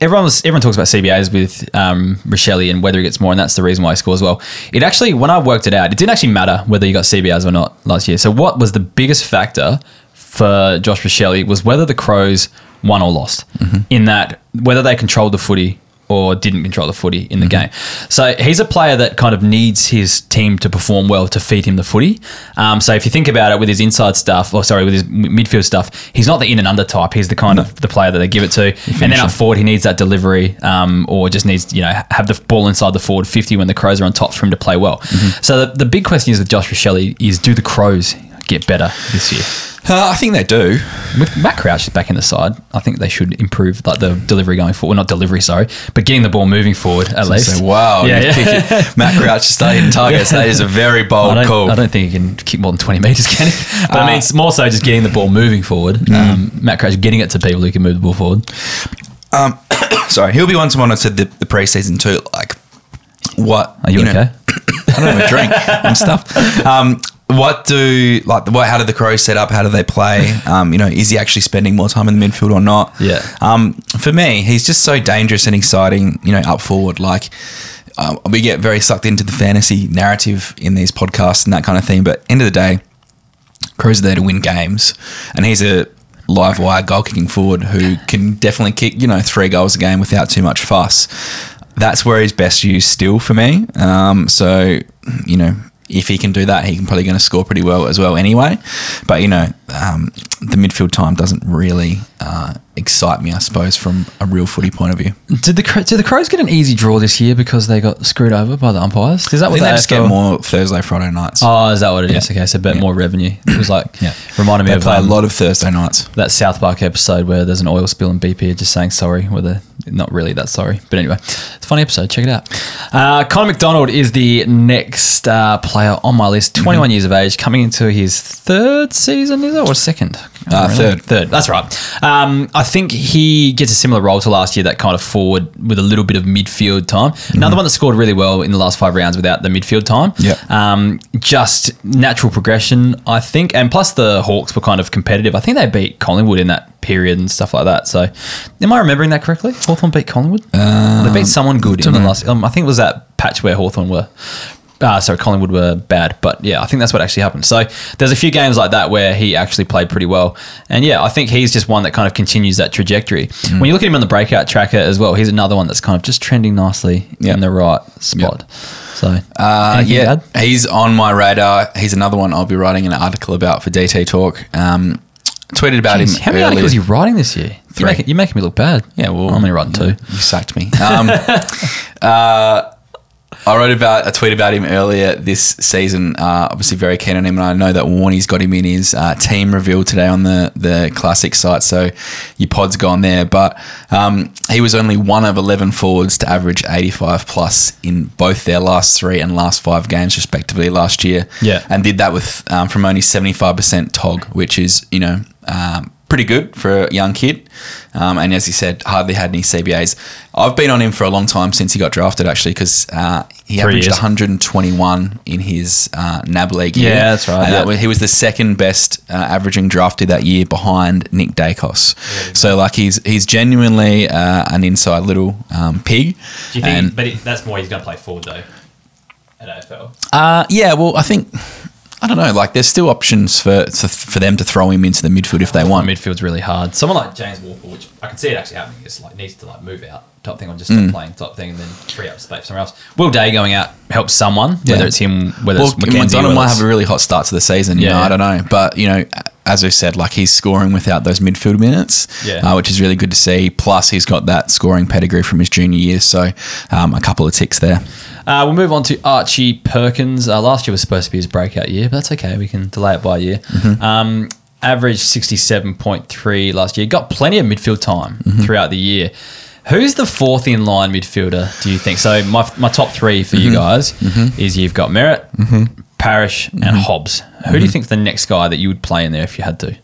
everyone was everyone talks about CBAs with um, Rachele and whether he gets more, and that's the reason why he scores well. It actually, when I worked it out, it didn't actually matter whether you got CBAs or not last year. So what was the biggest factor for Josh Rachele was whether the Crows won or lost. In that whether they controlled the footy or didn't control the footy in the game. So he's a player that kind of needs his team to perform well to feed him the footy. Um, so if you think about it with his inside stuff, or sorry, with his midfield stuff, he's not the in and under type. He's the kind of the player that they give it to. And then up forward, he needs that delivery, um, or just needs you know have the ball inside the forward fifty when the Crows are on top for him to play well. So the, the big question is with Josh Rachele is do the Crows get better this year? Uh, I think they do. With Matt Crouch back in the side, I think they should improve like the delivery going forward. Well, Not delivery, sorry, but getting the ball moving forward at least. So, wow, Yeah, yeah. [laughs] Matt Crouch start hitting targets. That is a very bold don't, call. I don't think he can kick more than 20 metres, can he? [laughs] But I Uh, mean, it's more so just getting the ball moving forward. Mm. Um, Matt Crouch getting it to people who can move the ball forward. [coughs] Sorry, he'll be one to monitor the, the preseason too. Like, what? Are you, know, okay? [coughs] I don't have a drink [laughs] and stuff. Um, what do like what? How do the Crows set up? How do they play? [laughs] Um, you know, is he actually spending more time in the midfield or not? Yeah. Um, for me, he's just so dangerous and exciting. You know, up forward, like. Um, we get very sucked into the fantasy narrative in these podcasts and that kind of thing. But end of the day, Crows are there to win games, and he's a live wire goal kicking forward who can definitely kick you know three goals a game without too much fuss. That's where he's best used still for me. Um, so you know if he can do that, he's probably going to score pretty well as well anyway. But you know um, the midfield time doesn't really uh, excite me, I suppose, from a real footy point of view. Did the did the Crows get an easy draw this year because they got screwed over by the umpires? Is that I what they just get AFL more Thursday, Friday nights. Oh, is that what it is? Yeah. Okay, so a bit Yeah. more revenue. It was like Yeah. reminded me they of play um, a lot of Thursday nights. that South Park episode where there's an oil spill and BP are just saying sorry, where they're not really that sorry. But anyway, it's a funny episode. Check it out. Uh, Connor Macdonald is the next uh, player on my list. 21 years of age, coming into his third season, is it, or second? Uh, third. Third, that's right. Um, I think he gets a similar role to last year, that kind of forward with a little bit of midfield time. Another one that scored really well in the last five rounds without the midfield time. Yep. Um, just natural progression, I think. And plus, the Hawks were kind of competitive. I think they beat Collingwood in that period and stuff like that. So, am I remembering that correctly? Hawthorn beat Collingwood? they beat someone good in the last. Um, I think it was that patch where Hawthorn were. Uh, sorry, Collingwood were bad, but yeah, I think that's what actually happened. So there's a few games like that where he actually played pretty well, and yeah, I think he's just one that kind of continues that trajectory. When you look at him on the breakout tracker as well, he's another one that's kind of just trending nicely Yep. in the right spot. So Uh, yeah, he's on my radar. He's another one I'll be writing an article about for DT Talk. Um, tweeted about Jeez, him. how many earlier. articles are you writing this year? You're Three. making, you're making me look bad. Yeah, well, I'm only writing two. You sacked me. Um, [laughs] uh, I wrote about a tweet about him earlier this season. Uh, obviously, very keen on him, and I know that Warney's got him in his uh, team reveal today on the the classic site. So your pod's gone there, but um, he was only one of eleven forwards to average eighty five plus in both their last three and last five games, respectively, last year. Yeah. and did that with um, from only seventy five percent tog, which is you know. Um, Pretty good for a young kid, um, and as he said, hardly had any CBAs. I've been on him for a long time since he got drafted, actually, because uh, he Three averaged years. 121 in his uh, NAB league year. Yeah, that's right, And yeah. that was- he was the second best uh, averaging drafted that year behind Nick Daicos. So, like, he's he's genuinely uh, an inside little um, pig. Do you think? And- but it, that's more he's going to play forward though at AFL. Uh, yeah, well, I think I don't know. Like, there's still options for to, for them to throw him into the midfield if they want. Midfield's really hard. Someone like James Walker, which I can see it actually happening, is like needs to like move out type thing or just Mm. playing type thing and then free up space somewhere else. Will Day going out helps someone, whether it's him, whether Well, it's Mackenzie. Macdonald whether might have a really hot start to the season. You Yeah, know, yeah. I don't know, but you know, as I said, like he's scoring without those midfield minutes, Yeah. uh, which is really good to see. Plus, he's got that scoring pedigree from his junior year, so um, a couple of ticks there. Uh, we'll move on to Archie Perkins. Uh, last year was supposed to be his breakout year, but that's okay. We can delay it by a year. Mm-hmm. Um, averaged 67.3 last year. Got plenty of midfield time Mm-hmm. throughout the year. Who's the fourth in line midfielder, do you think? So, my, my top three for Mm-hmm. you guys is you've got Merrett, Parish, and Hobbs. Who Mm-hmm. do you think's the next guy that you would play in there if you had to?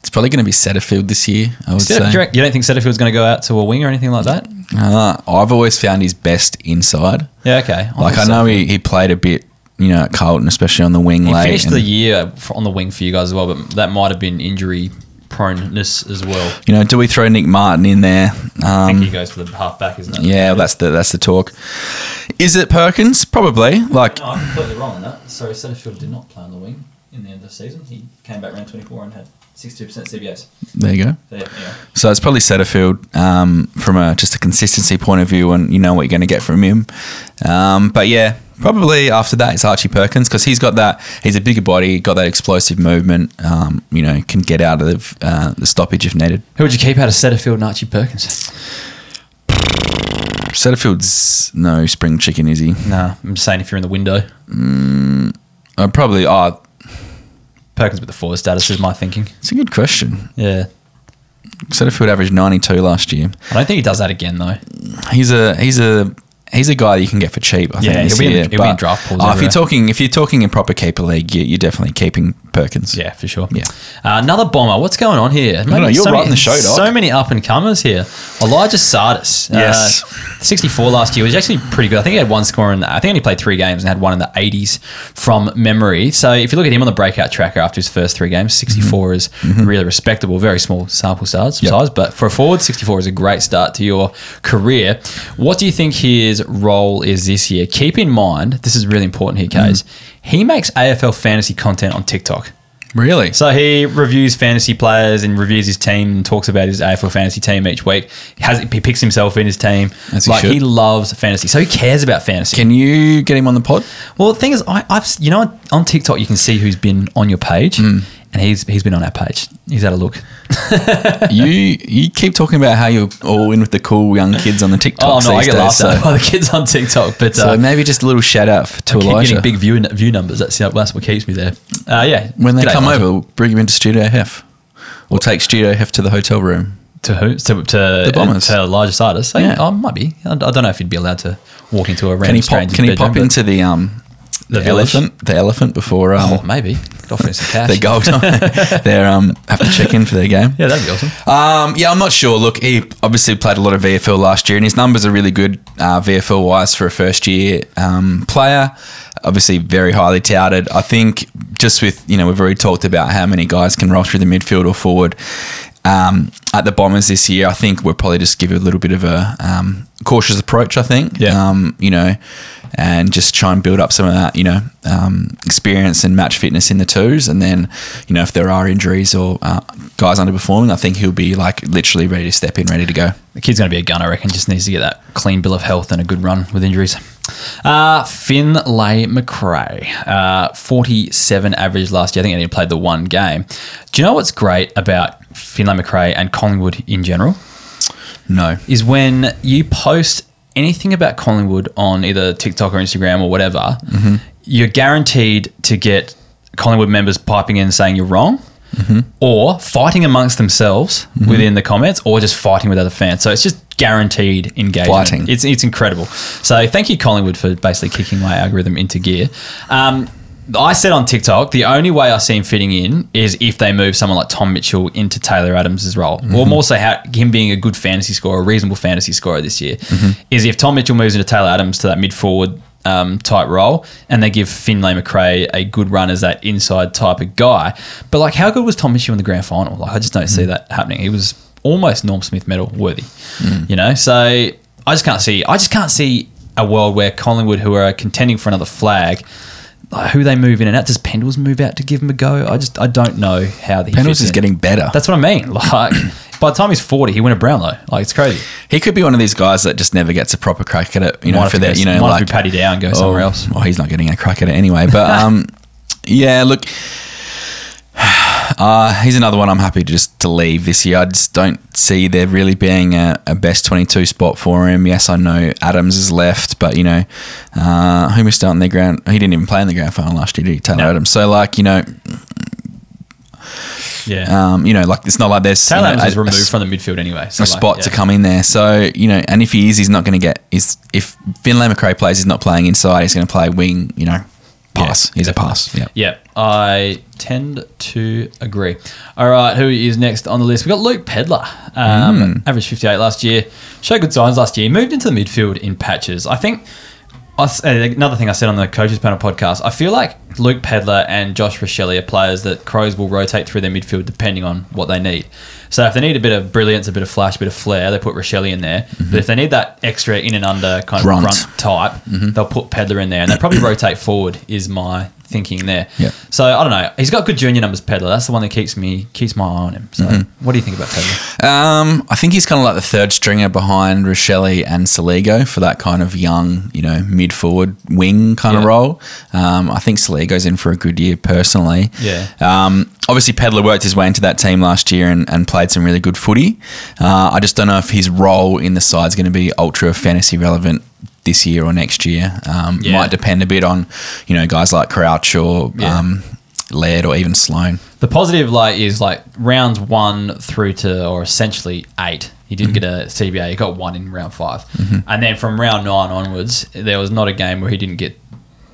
It's probably going to be Setterfield this year. I would Set- say. do you don't think Setterfield's going to go out to a wing or anything like that? Uh, I've always found his best inside. Yeah, okay. Like I think know so. he, he played a bit, you know, at Carlton, especially on the wing He late. finished and- the year f- on the wing for you guys as well, but that might have been injury proneness as well. you know, do we throw Nic Martin in there? I think Um, he goes for the half back, isn't it? yeah, that's the that's the talk. Is it Perkins? Probably. Like No, I'm completely wrong on that. Sorry, Setterfield did not play on the wing in the end of the season. He came back round 24 and had 62% CBAs. there you go. There, yeah. So it's probably Setterfield um, from a just a consistency point of view, and you know what you're going to get from him. Um, but yeah, probably after that it's Archie Perkins because he's got that. He's a bigger body, got that explosive movement. Um, you know, can get out of uh, the stoppage if needed. Who would you keep out of Setterfield and Archie Perkins? Setterfield's no spring chicken, is he? Nah, I'm just saying if you're in the window. Uh, probably. Oh, Perkins with the forward status is my thinking. it's a good question. Yeah. Setterfield averaged 92 last year. I don't think he does that again, though. He's a he's a he's a guy that you can get for cheap. I Yeah, think he'll be in- he'll be in draft pools oh, if you're talking if you're talking in proper keeper league, you, you're definitely keeping Perkins. Yeah, for sure. Yeah. Uh, another bomber. What's going on here? know, you're so right many, the show, Doc. So many up and comers here. Elijah Tsatas. Yes. Uh, 64 last year was actually pretty good. I think he had one score in. The, I think he only played three games and had one in the 80s from memory. So if you look at him on the breakout tracker after his first three games, 64 is really respectable. Very small sample size, Mm-hmm. Yep. size, but for a forward, 64 is a great start to your career. What do you think his role is this year? Keep in mind, this is really important here, Kaes. Mm-hmm. He makes AFL fantasy content on TikTok. Really? So he reviews fantasy players and reviews his team and talks about his AFL fantasy team each week. He has he picks himself in his team. As he like should. he loves fantasy, so he cares about fantasy. Can you get him on the pod? well, the thing is, I, I've you know on TikTok you can see who's been on your page, Hmm. And he's he's been on our page. He's had a look. [laughs] you you keep talking about how you're all in with the cool young kids on the TikTok. Oh no, I get days, laughed so, at by the kids on TikTok, but so uh, maybe just a little shout out to I keep Elijah. getting big view view numbers. That's that's what keeps me there. Uh, yeah, when they G'day, come Elijah. over, we'll bring him into Studio Hef. We'll take Studio Hef to the hotel room. to who to to, The Bombers. to Elijah Tsatas. So, Yeah. oh, might be. I, I don't know if he'd be allowed to walk into a random Can he pop? Can he bedroom, pop into the um The the, elephant? The elephant before um Oh, maybe. Offering some cash. their goal time. they [laughs] um have to check in for their game. Yeah, that'd be awesome. Um, yeah, I'm not sure. Look, he obviously played a lot of VFL last year, and his numbers are really good uh, VFL wise for a first year um, player. Obviously, very highly touted. I think just with you know we've already talked about how many guys can roll through the midfield or forward. Um, at the Bombers this year, I think we'll probably just give a little bit of a um, cautious approach. I think, Yeah. um, you know, and just try and build up some of that, you know, um, experience and match fitness in the twos, and then, you know, if there are injuries or uh, guys underperforming, I think he'll be like literally ready to step in, ready to go. The kid's going to be a gun, I reckon. Just needs to get that clean bill of health and a good run with injuries. Uh, Finlay Macrae, uh, 47 average last year. I think he only played the one game. Do you know what's great about Finlay Macrae and Collingwood in general? No, Is when you post anything about Collingwood on either TikTok or Instagram or whatever, mm-hmm. you're guaranteed to get Collingwood members piping in saying you're wrong. Mm-hmm. Or fighting amongst themselves mm-hmm. within the comments, or just fighting with other fans. So it's just guaranteed engagement. Fighting. It's it's incredible. So thank you Collingwood for basically kicking my algorithm into gear. Um, I said on TikTok, the only way I see him fitting in is if they move someone like Tom Mitchell into Taylor Adams' role, or mm-hmm. more so, how, him being a good fantasy scorer, a reasonable fantasy scorer this year, mm-hmm. is if Tom Mitchell moves into Taylor Adams to that mid forward um, type role, and they give Finlay Macrae a good run as that inside type of guy. But like, how good was Tom Mitchell in the grand final? Like, I just don't see mm-hmm. that happening. He was almost Norm Smith medal worthy, you know. So I just can't see. I just can't see a world where Collingwood, who are contending for another flag, who they move in and out. Does Pendles move out to give him a go? I just I don't know how the Pendles is getting better. That's what I mean. [laughs] Like by the time he's forty, he went a Brownlow. Like it's crazy. He could be one of these guys that just never gets a proper crack at it. You know, Might have for that, you know, like Paddy Dow and go somewhere else. Well, he's not getting a crack at it anyway. But um, [laughs] yeah, look, uh, he's another one I'm happy to just to leave this year. I just don't see there really being a, a best 22 spot for him. Yes, I know Adams has left, but you know, uh, who missed out in the ground? He didn't even play in the grand final last year, did he? Taylor No. Adams. So like, you know, Yeah. um, you know, like it's not like there's Taylor you know, Adams was a- a removed from the midfield anyway. So a like, spot yeah. to come in there. So you know, and if he is, he's not going to get. Is if Finlay Macrae plays, he's not playing inside. He's going to play wing. You know, pass. Yeah, he's a pass. Yeah. Yeah, I tend to agree. All right, who is next on the list? We've got Luke Pedlar, um, Hmm. average 58 last year. Showed good signs last year. Moved into the midfield in patches. I think uh, another thing I said on the Coaches Panel podcast, I feel like Luke Pedlar and Josh Rachele are players that Crows will rotate through their midfield depending on what they need. So if they need a bit of brilliance, a bit of flash, a bit of flair, they put Rachele in there. But if they need that extra in and under kind of Grunt. grunt type, they'll put Pedlar in there, and they probably [coughs] rotate forward. Is my thinking there. Yeah. So I don't know. He's got good junior numbers, Pedlar. That's the one that keeps me keeps my eye on him. So what do you think about Pedlar? Um, I think he's kind of like the third stringer behind Rachele and Soligo for that kind of young, you know, mid forward wing kind of role. Um, I think Soligo's in for a good year personally. Yeah. Um, obviously, Pedlar worked his way into that team last year and, and played some really good footy. Uh, I just don't know if his role in the side is going to be ultra fantasy relevant this year or next year. Um, Yeah. Might depend a bit on, you know, guys like Crouch or Yeah. um, Laird or even Sloan. The positive light is like rounds one through to or essentially eight. He didn't get a CBA. He got one in round 5 and then from round nine onwards, there was not a game where he didn't get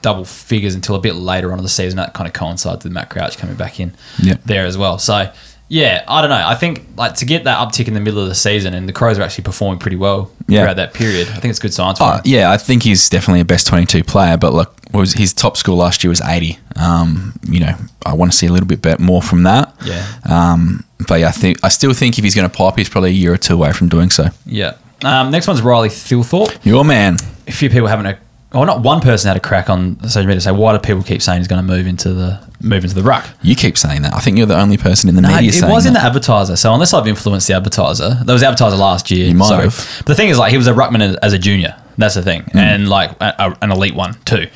double figures until a bit later on in the season. That kind of coincides with Matt Crouch coming back in Yep. there as well. So yeah, I don't know. I think like to get that uptick in the middle of the season, and the Crows are actually performing pretty well Yeah. throughout that period. I think it's good signs for Uh, him. yeah, I think he's definitely a best 22 player, but look, was his top score last year was 80. Um, you know, I want to see a little bit more from that. Yeah. Um, but yeah, I think I still think if he's going to pop, he's probably a year or two away from doing so. Yeah. Um, next one's Riley Thilthorpe. Your man. a few people having a well, not one person had a crack on social media to say why do people keep saying he's going to move into the move into the ruck? You keep saying that. I think you're the only person in the No, media it was in the advertiser. So unless I've influenced the advertiser, there was the advertiser last year. You might sorry. have. But the thing is, like, he was a ruckman as- a junior. That's the thing, Hmm. and like a, a- an elite one too.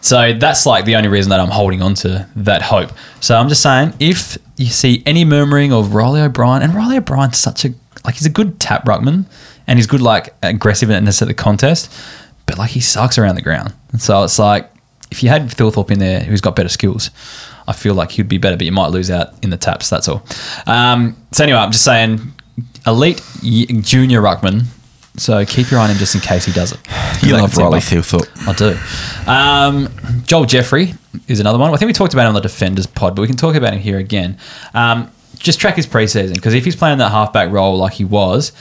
So that's like the only reason that I'm holding on to that hope. So I'm just saying, if you see any murmuring of Riley O'Brien, and Riley O'Brien's such a like he's a good tap ruckman, and he's good like aggressiveness at the contest, but like he sucks around the ground. So it's like if you had Thilthorpe in there, who's got better skills, I feel like he'd be better, but you might lose out in the taps. That's all. Um, so anyway, I'm just saying, elite junior ruckman So keep your eye on him just in case he does it. [sighs] You That love Riley like- Thilthorpe. I do. Um, Joel Jeffrey is another one. I think we talked about him on the defenders pod, but we can talk about him here again. Um, just track his preseason because if he's playing that halfback role like he was,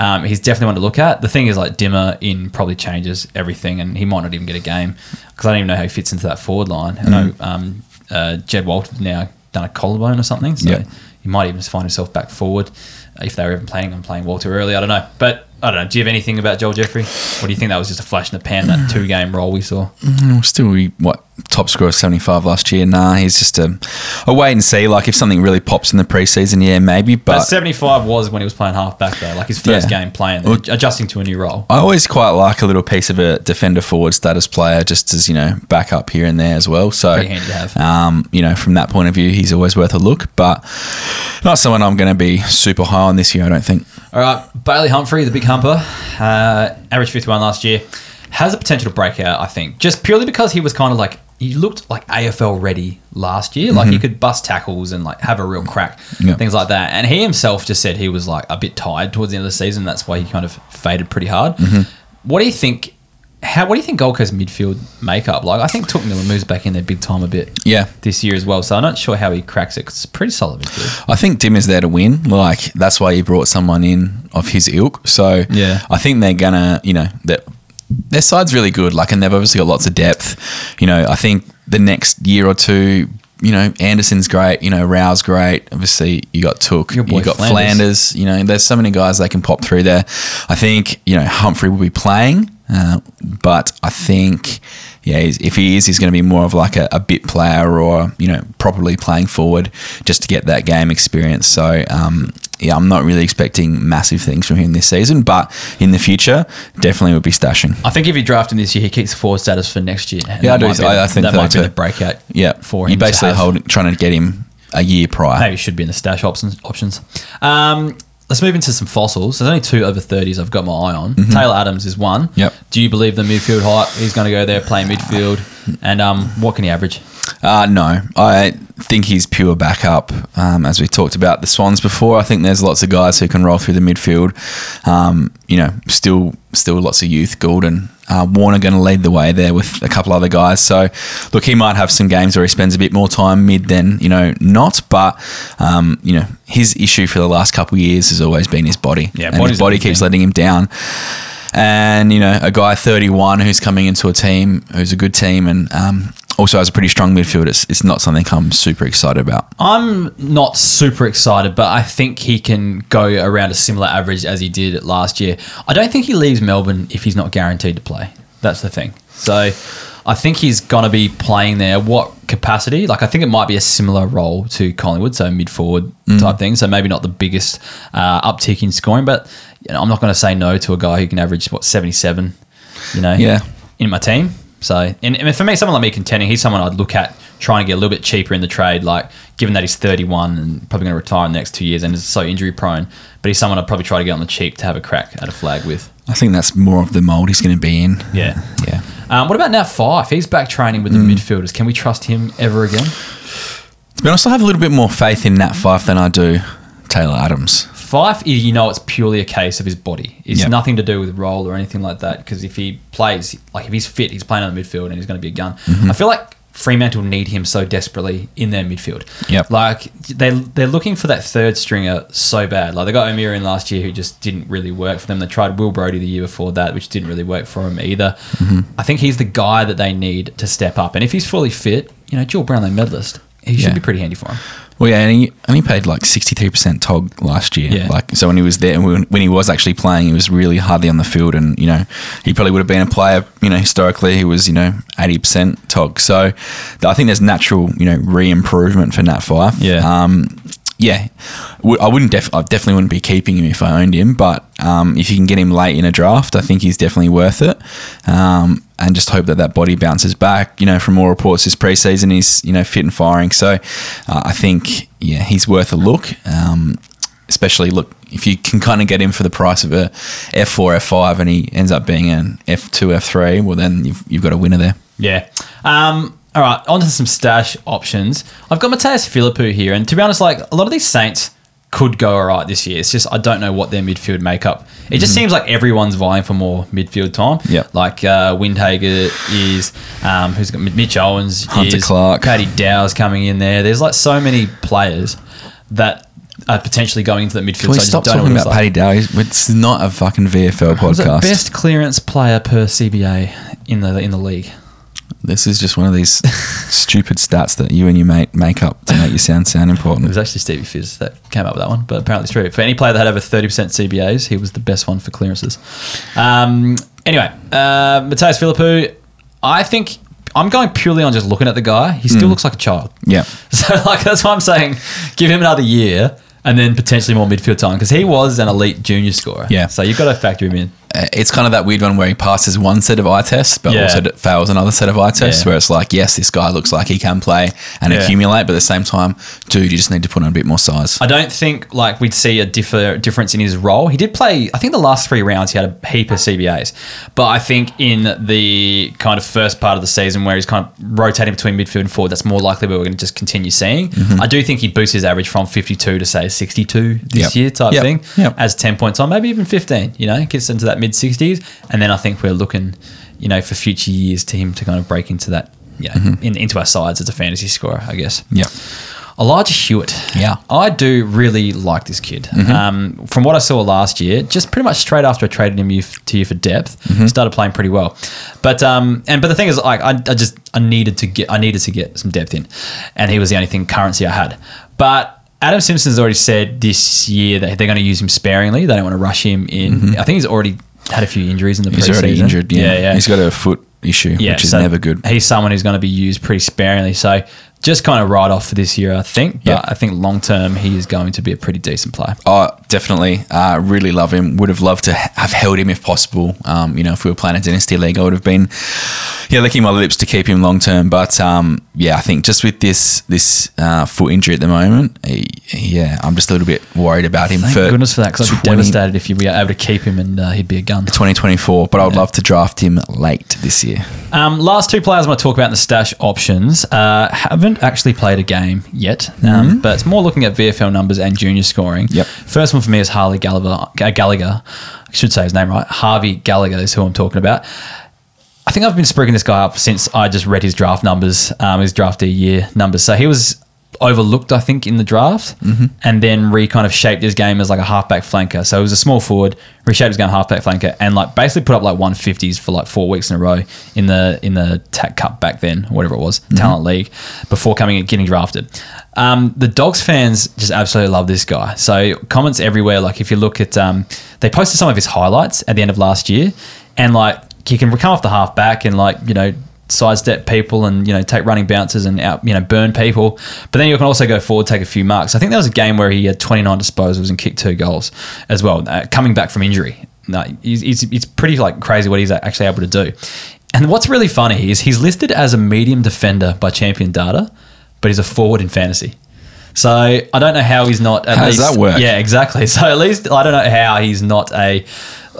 um, he's definitely one to look at. The thing is, like Dimmer in probably changes everything, and he might not even get a game because I don't even know how he fits into that forward line. I know um, uh, Jed Walter's now done a collarbone or something, so Yeah. he might even find himself back forward if they were even planning on playing Walter early. I don't know, but. I don't know. Do you have anything about Joel Jeffrey? Or do you think that was just a flash in the pan, that two game role we saw? Mm, Still, we- what top scorer seventy five last year? Nah, he's just a, a wait and see. Like if something really pops in the preseason, yeah, maybe. But But 75 was when he was playing halfback though, like his first Yeah. game playing, Well- adjusting to a new role. I always quite like a little piece of a defender forward status player, just as you know, back up here and there as well. So, Pretty handy to have. um, you know, from that point of view, he's always worth a look. But not someone I'm going to be super high on this year. I don't think. All right, Bailey Humphrey, the big humper, uh, average 51 last year, has a potential to break out, I think, just purely because he was kind of like, he looked like AFL ready last year. Like he could bust tackles and like have a real crack, Yeah. things like that. And he himself just said he was like a bit tired towards the end of the season. That's why he kind of faded pretty hard. What do you think? How what do you think Gold Coast midfield makeup? Like I think Touk Miller moves back in there big time a bit. Yeah. this year as well. So I'm not sure how he cracks it it's pretty solid midfield. I think Dim is there to win. Like that's why he brought someone in of his ilk. So Yeah. I think they're gonna, you know, that their side's really good. Like, and they've obviously got lots of depth. You know, I think the next year or two, you know, Anderson's great. You know, Rao's great. Obviously, you got Touk, you got Flanders. Flanders. You know, there's so many guys they can pop through there. I think you know Humphrey will be playing, uh, but I think. Yeah, he's, if he is, he's going to be more of like a, a bit player or, you know, properly playing forward just to get that game experience. So, um, yeah, I'm not really expecting massive things from him this season, but in the future, definitely would be stashing. I think if you draft him this year, he keeps forward status for next year. Yeah, I do. I- I think that so might be the breakout. Yeah, for him. you him. to basically holding, trying to get him a year prior. Maybe should be in the stash options. Options. Um, let's move into some fossils. There's only two over 30s I've got my eye on. Taylor Adams is one. Mm-hmm. Yep. Do you believe the midfield hype? He's going to go there, play midfield, and um, what can he average? Uh, no, I think he's pure backup. Um, as we talked about the Swans before, I think there's lots of guys who can roll through the midfield. Um, you know, still, still lots of youth. Gulden, uh, Warner going to lead the way there with a couple other guys. So, look, he might have some games where he spends a bit more time mid than you know not. But um, you know, his issue for the last couple of years has always been his body. Yeah, and his body keeps thing. letting him down. And you know, a guy 31 who's coming into a team who's a good team and um, also has a pretty strong midfield. It's, it's not something I'm super excited about. I'm not super excited, but I think he can go around a similar average as he did last year. I don't think he leaves Melbourne if he's not guaranteed to play. That's the thing. So I think he's going to be playing there. What capacity? Like, I think it might be a similar role to Collingwood, so mid forward type thing. So maybe not the biggest uh, uptick in scoring, but you know, I'm not going to say no to a guy who can average, what, 77, you know, Yeah. in my team. So, and, and for me, someone like me contending, he's someone I'd look at trying to get a little bit cheaper in the trade. Like, given that he's 31 and probably going to retire in the next two years and is so injury prone, but he's someone I'd probably try to get on the cheap to have a crack at a flag with. I think that's more of the mold he's going to be in. Yeah. Yeah. Um, what about Nat Fyfe? He's back training with the midfielders. Can we trust him ever again? To be honest, I have a little bit more faith in Nat Fyfe than I do Taylor Adams. Fyfe, you know, it's purely a case of his body. It's Yep. nothing to do with role or anything like that. Because if he plays, like if he's fit, he's playing on the midfield and he's going to be a gun. Mm-hmm. I feel like Fremantle need him so desperately in their midfield. Yep. Like they they're looking for that third stringer so bad. Like they got O'Meara in last year who just didn't really work for them. They tried Will Brodie the year before that, which didn't really work for him either. Mm-hmm. I think he's the guy that they need to step up. And if he's fully fit, you know, Jill Brownlow medalist, he should be pretty handy for him. Well, yeah, and he only paid like 63% TOG last year. Yeah. Like, so when he was there, when, when he was actually playing, he was really hardly on the field. And, you know, he probably would have been a player, you know, historically, he was, you know, 80% TOG. So I think there's natural, you know, re improvement for Nat Fyfe. Yeah. Um, yeah, I wouldn't. Def- I definitely wouldn't be keeping him if I owned him. But um, if you can get him late in a draft, I think he's definitely worth it. Um, and just hope that that body bounces back. You know, from all reports this preseason, he's you know fit and firing. So uh, I think yeah, he's worth a look. Um, especially look if you can kind of get him for the price of a F4, F5, and he ends up being an F2, F3. Well, then you've you've got a winner there. Yeah. Um, all right, on to some stash options. I've got Mattaes Phillipou here, and to be honest, like a lot of these Saints could go all right this year. It's just I don't know what their midfield makeup. It just seems like everyone's vying for more midfield time. Mm-hmm. Like uh, Windhager is, um, who's got Mitch Owens, Hunter is, Clark. Paddy Dow's coming in there. There's like so many players that are potentially going into the midfield. Can we so just stop don't know talking about like. Paddy Dow? It's not a fucking VFL podcast. best clearance player per CBA in the in the league. This is just one of these [laughs] stupid stats that you and your mate make up to make you sound sound important. It was actually Stevie Fizz that came up with that one, but apparently it's true. For any player that had over 30% CBAs, he was the best one for clearances. Um, anyway, uh, Mattaes Phillipou, I think I'm going purely on just looking at the guy. He still looks like a child. Yeah. [laughs] So, like, that's why I'm saying give him another year and then potentially more midfield time because he was an elite junior scorer. Yeah. So you've got to factor him in. Uh, It's kind of that weird one where he passes one set of eye tests, but Yeah. also d- fails another set of eye tests, Yeah. where it's like, yes, this guy looks like he can play and Yeah. accumulate, but at the same time, dude, you just need to put on a bit more size. I don't think like we'd see a differ, difference in his role. He did play. I think the last three rounds he had a heap of CBAs, but I think in the kind of first part of the season where he's kind of rotating between midfield and forward, that's more likely where we're going to just continue seeing. I do think he boosts his average from 52 to say 62 this Yep. year type Yep. thing Yep. as 10 points on, maybe even 15. You know, gets into that mid 60s, and then I think we're looking, you know, for future years to him to kind of break into that. Yeah, in, into our sides as a fantasy scorer, I guess. Yeah. Elijah Hewett. Yeah. I do really like this kid. Um, from what I saw last year, just pretty much straight after I traded him you- to you for depth, started playing pretty well. But um, and but the thing is, like, I, I just I needed to get I needed to get some depth in, and he was the only thing currency I had. But Adam Simpson's already said this year that they're going to use him sparingly. They don't want to rush him in. I think he's already had a few injuries in the He's preseason. already injured. Yeah. yeah, yeah. He's got a foot issue, which is so never good. He's someone who's going to be used pretty sparingly. So just kind of write off for this year, I think. But Yeah. I think long term, he is going to be a pretty decent player. Oh, definitely. Uh, really love him. Would have loved to have held him if possible. Um, you know, if we were playing a dynasty league, I would have been, yeah, licking my lips to keep him long term. But um, yeah, I think just with this this uh, foot injury at the moment, he, yeah, I'm just a little bit worried about him Thank for goodness for that, because I'd be 20 devastated if you were able to keep him and uh, he'd be a gun. 2024. But I would love to draft him late this year. Um, last two players I want to talk about in the stash options uh, haven't actually played a game yet, um, but it's more looking at VFL numbers and junior scoring. Yep. First one for me is Harley Gallagher. Gallagher. I should say his name right. Harvey Gallagher is who I'm talking about. I think I've been sprigging this guy up since I just read his draft numbers, um, his draft year numbers. So he was overlooked, I think, in the draft, and then re kind of shaped his game as like a halfback flanker. So he was a small forward, reshaped his game halfback flanker, and like basically put up like 150s for like four weeks in a row in the in the TAC Cup back then, whatever it was, Talent League, before coming and getting drafted. Um, the Dogs fans just absolutely love this guy. So comments everywhere. Like if you look at, um, they posted some of his highlights at the end of last year, and like he can come off the half back and like you know sidestep people and you know take running bounces and out you know burn people. But then you can also go forward, take a few marks. I think there was a game where he had 29 disposals and kicked two goals as well, uh, coming back from injury. No, he's, he's, it's pretty like crazy what he's actually able to do. And what's really funny is he's listed as a medium defender by Champion Data, but he's a forward in fantasy. So I don't know how he's not. At How does least, that work? Yeah, exactly. [laughs] So at least I don't know how he's not a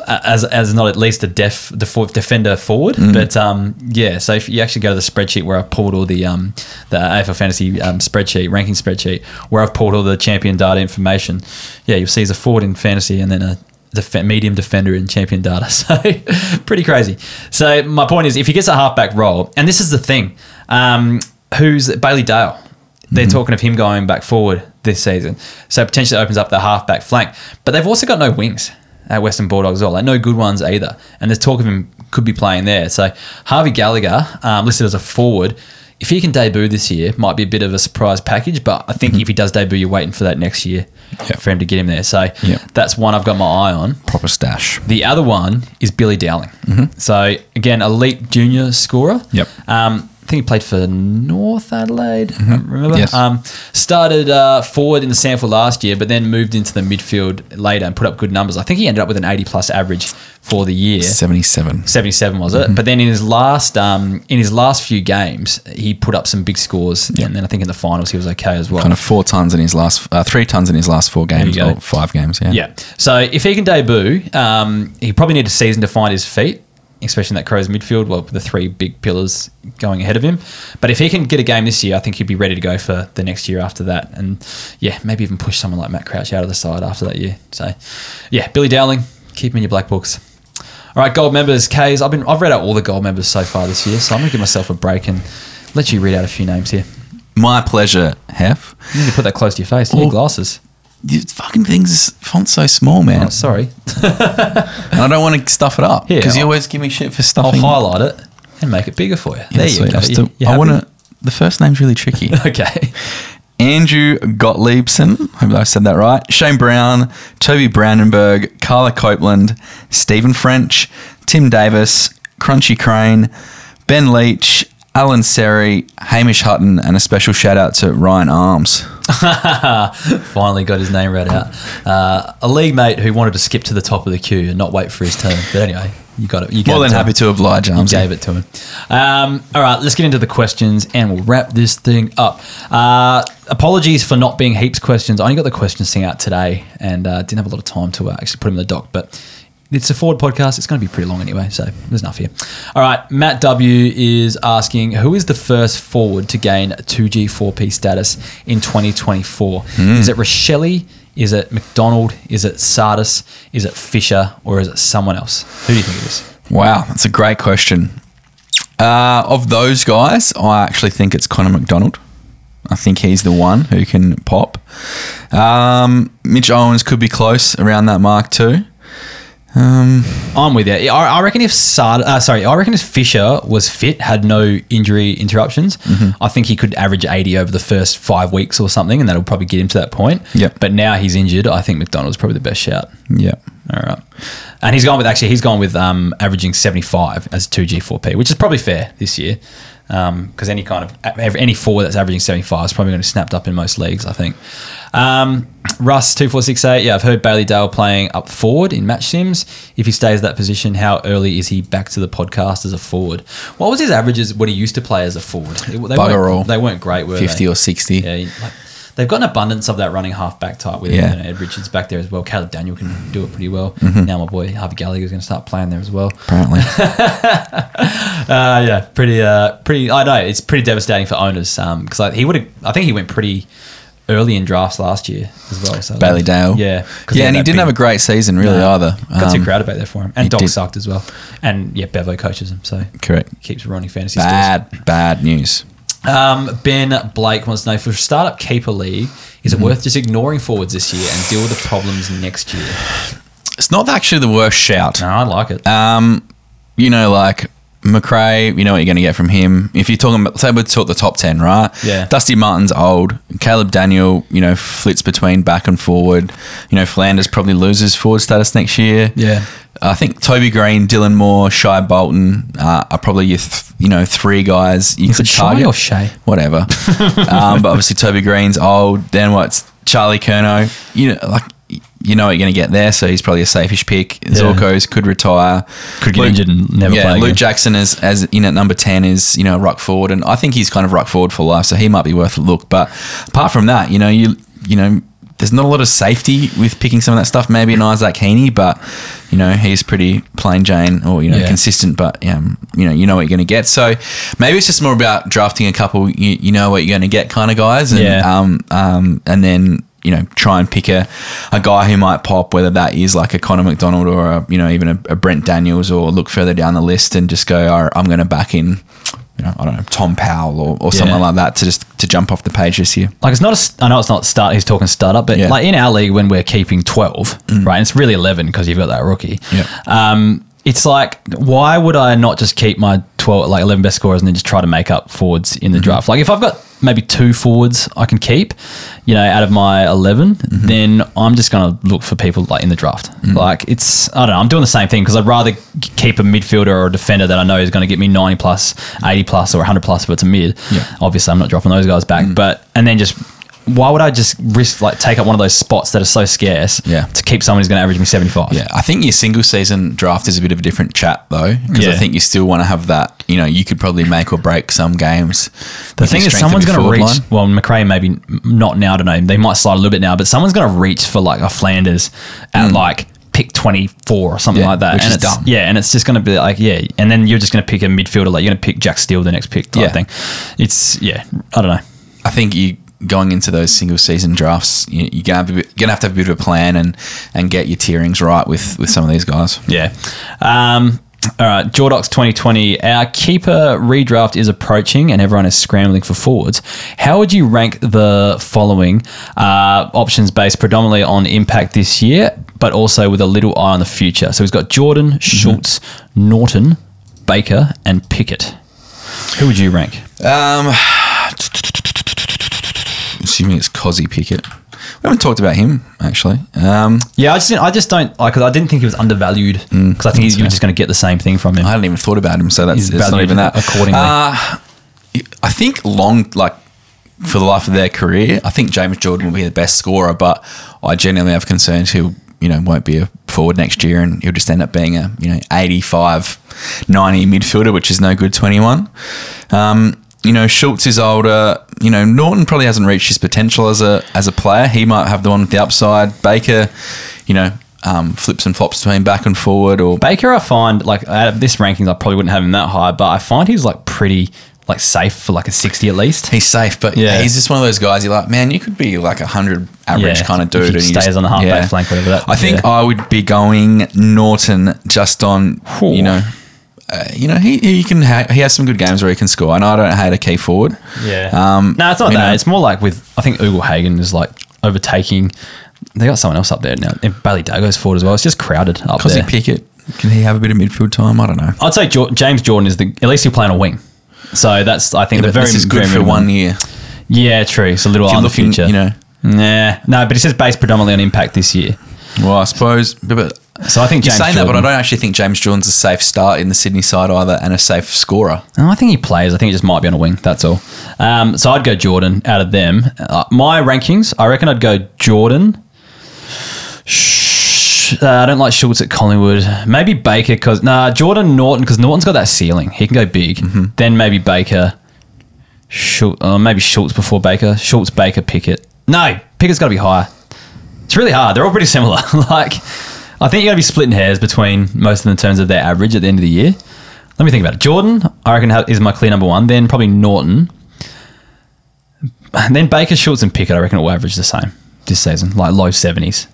as as not at least a def, def defender forward. Mm-hmm. But um, yeah, so if you actually go to the spreadsheet where I've pulled all the um, the AFL fantasy um, spreadsheet ranking spreadsheet where I've pulled all the champion data information, yeah, you'll see he's a forward in fantasy and then a def- medium defender in champion data. [laughs] So pretty crazy. So my point is, if he gets a halfback role, and this is the thing, um, who's Bailey Dale? They're talking of him going back forward this season, so potentially opens up the halfback flank. But they've also got no wings at Western Bulldogs as well, like no good ones either. And there's talk of him could be playing there. So Harvey Gallagher, um, listed as a forward, if he can debut this year, might be a bit of a surprise package. But I think if he does debut, you're waiting for that next year Yeah. for him to get him there. So Yeah. that's one I've got my eye on. Proper stash. The other one is Billy Dowling. So again, elite junior scorer. Yep. Um, think he played for North Adelaide. Remember? Yes. Um, started uh, forward in the sample last year, but then moved into the midfield later and put up good numbers. I think he ended up with an 80 plus average for the year. 77. 77 was it? But then in his last um, in his last few games, he put up some big scores, and then I think in the finals he was okay as well. Kind of four tons in his last, uh, three tons in his last four games, or five games. Yeah. Yeah. So if he can debut, um, he probably need a season to find his feet. Especially in that Crows midfield. Well, the three big pillars going ahead of him. But if he can get a game this year, I think he'd be ready to go for the next year after that. And yeah, maybe even push someone like Matt Crouch out of the side after that year. So yeah, Billy Dowling, keep him in your black books. All right, gold members, K's. I've been I've read out all the gold members so far this year, so I'm gonna give myself a break and let you read out a few names here. My pleasure, Hef. You need to put that close to your face. You need Oh. glasses. You fucking things font's so small, man. Oh, sorry. [laughs] and I don't want to stuff it up because you I'll- always give me shit for stuffing. I'll highlight it and make it bigger for you. Yeah, there you sweet. go. I, still, You- you I want to. The first name's really tricky. [laughs] Okay. Andrew Gottliebson, hope I said that right. Shane Brown, Toby Brandenburg, Carla Copeland, Stephen French, Tim Davis, Crunchy Crane, Ben Leach, Alan Seri, Hamish Hutton, and a special shout out to Ryan Arms. [laughs] Finally got his name read out. Uh, a league mate who wanted to skip to the top of the queue and not wait for his turn. But anyway, you got it. You More than happy him. to oblige, You Arms. gave it to him. Um, all right, let's get into the questions and we'll wrap this thing up. Uh, apologies for not being heaps questions. I only got the questions thing out today and uh, didn't have a lot of time to uh, actually put them in the doc, but. It's a forward podcast. It's going to be pretty long anyway, so there's enough here. All right, Matt W is asking who is the first forward to gain 2G 4P status in 2024? Is it Rachele? Is it Macdonald? Is it Tsatas? Is it Fisher? Or is it someone else? Who do you think it is? Wow, that's a great question. Uh, of those guys, I actually think it's Connor Macdonald. I think he's the one who can pop. Um, Mitch Owens could be close around that mark too. Um, I'm with you. I, I reckon if uh, sorry, I reckon if Fisher was fit, had no injury interruptions, Mm-hmm. I think he could average 80 over the first five weeks or something, and that'll probably get him to that point. Yep. But now he's injured. I think Macdonald's probably the best shout. yeah. All right. And he's gone with actually he's gone with um, averaging 75 as 2G4P, which is probably fair this year. Because any kind of any forward that's averaging 75 is probably going to be snapped up in most leagues, I think. Um, Russ two four six eight. Yeah, I've heard Bailey Dale playing up forward in match sims. If he stays that position, how early is he back to the podcast as a forward? What was his averages when he used to play as a forward? They, they Bugger weren't, all. They weren't great, were 50 they? or 60. Yeah, like, they've got an abundance of that running halfback type with Yeah. Ed Richards back there as well. Caleb Daniel can do it pretty well. Mm-hmm. Now my boy Harvey Gallagher is going to start playing there as well. Apparently. [laughs] Uh, yeah, pretty, uh, pretty. I know it's pretty devastating for owners because like, he would have. I think he went pretty early in drafts last year as well. So Bailey Dale. yeah, Yeah, and he didn't big- have a great season really No. either. Got too Um, crowded back there for him, and Doc did. sucked as well. And yeah, Bevo coaches him, so Correct. keeps running fantasy. Bad, bad news. Um, ben Blake wants to know for startup keeper league, is Mm-hmm. it worth just ignoring forwards this year and deal with the problems next year? It's not actually the worst shout. No, I like it. Um, you know, like Macrae, you know what you're going to get from him. If you're talking about, say, we're talking the top 10, right? Yeah. Dusty Martin's old. Caleb Daniel, you know, flits between back and forward. You know, Flanders probably loses forward status next year. Yeah. I think Toby Greene, Dylan Moore, Shy Bolton uh, are probably your, th- you know, three guys you Is could it Shy target. or Shay? Whatever. [laughs] um, but obviously Toby Green's old. Then what's Charlie Kerno? You know, like you know what you're going to get there, so he's probably a safeish pick. Zorko's could retire, Could get Luke- injured and never yeah, play Luke. Jackson is as in at number ten is you know a ruck forward, and I think he's kind of ruck forward for life, so he might be worth a look. But apart from that, you know, you you know. There's not a lot of safety with picking some of that stuff. Maybe an Isaac Heaney, but you know he's pretty plain Jane or you know Yeah. consistent. But um, you know you know what you're going to get. So maybe it's just more about drafting a couple. You, you know what you're going to get kind of guys, and Yeah. um, um, and then you know try and pick a, a guy who might pop, whether that is like a Connor Macdonald or a, you know even a, a Brent Daniels, or look further down the list and just go, right, I'm going to back in. You know, I don't know Tom Powell or, or someone Yeah. like that to just to jump off the page this year. like it's not a I know it's not start he's talking startup but Yeah. like in our league when we're keeping 12 right and it's really 11 because you've got that rookie Yeah. um it's like why would I not just keep my 12 like 11 best scorers and then just try to make up forwards in the Mm-hmm. draft like if I've got maybe two forwards I can keep you know out of my 11 Mm-hmm. then I'm just going to look for people like in the draft like it's I don't know I'm doing the same thing because I'd rather keep a midfielder or a defender that I know is going to get me 90 plus 80 plus or 100 plus if it's a mid Yeah. Mm. obviously I'm not dropping those guys back but and then just why would I just risk like take up one of those spots that are so scarce Yeah. to keep someone who's going to average me 75 Yeah, I think your single season draft is a bit of a different chat though, because I think you still want to have that. You know, you could probably make or break some games. the thing is someone's going to reach well Macrae maybe not now don't know they might slide a little bit now but someone's going to reach for like a Flanders at Mm. like pick 24 or something Yeah, like that. which and is it's, dumb. Yeah, and it's just going to be like, yeah. And then you're just going to pick a midfielder, like you're going to pick Jack Steele the next pick type Yeah. thing. It's, yeah, I don't know. I think you going into those single season drafts, you, you're gonna have, bit, gonna have to have a bit of a plan and and get your tierings right with with some of these guys. Yeah. Um, all right, Jordox 2020. Our keeper redraft is approaching and everyone is scrambling for forwards. How would you rank the following uh, options based predominantly on impact this year, but also with a little eye on the future? So he's got Jordan, Schultz, Norton, Baker, and Pickett. Who would you rank? Um, assuming it's Cozzy Pickett. We haven't talked about him actually. Um, Yeah, I just didn't, I just don't like. 'cause I didn't think he was undervalued because I think you were just going to get the same thing from him. I hadn't even thought about him, so that's He's it's not even that. accordingly. Uh, I think long, like for the life of their career, I think James Jordan will be the best scorer, but I genuinely have concerns he'll, you know, won't be a forward next year and he'll just end up being a, you know, 85, 90 midfielder, which is no good 21. Um, you know, Schultz is older. You know, Norton probably hasn't reached his potential as a as a player. He might have the one with the upside. Baker, you know, um, flips and flops between back and forward or Baker, I find like out of this rankings, I probably wouldn't have him that high, but I find he's like pretty like safe for like a sixty at least. He's safe, but Yeah. he's just one of those guys. You're like, man, you could be like a hundred average Yeah, kind of dude. he and stays just- on the halfback flank, whatever that- I think yeah. I would be going Norton just on, Whew. you know, uh, you know, he he can ha- he has some good games where he can score. I know I don't hate a key forward. Yeah. Um, no, it's not that. know- It's more like with I think Ugo Hagen is like overtaking. They got someone else up there now. And Bailey Dago's forward as well. It's just crowded up Cosy there. Pickett, can he have a bit of midfield time? I don't know. I'd say jo- James Jordan is the at least he'll play on a wing. So that's I think Yeah, the very this is good for one year. Yeah, true. It's a little on the future. you know, Nah, no, but it's says based predominantly on impact this year. Well, I suppose, but-. So I think You're James saying that, but I don't actually think James Jordan's a safe start in the Sydney side either, and a safe scorer. No, I think he plays. I think he just might be on a wing. That's all. Um, so I'd go Jordan out of them. Uh, my rankings, I reckon I'd go Jordan. Sh- Uh, I don't like Schultz at Collingwood. Maybe Baker because nah, Jordan Norton because Norton's got that ceiling. He can go big. Mm-hmm. Then maybe Baker. Schultz, uh, maybe Schultz before Baker. Schultz, Baker, Pickett. No, Pickett's got to be higher. It's really hard. They're all pretty similar. [laughs] like, I think you're going to be splitting hairs between most of them in terms of their average at the end of the year. Let me think about it. Jordan, I reckon, is my clear number one. Then probably Norton. And then Baker, Schultz, and Pickett, I reckon, will average the same this season, like low 70s.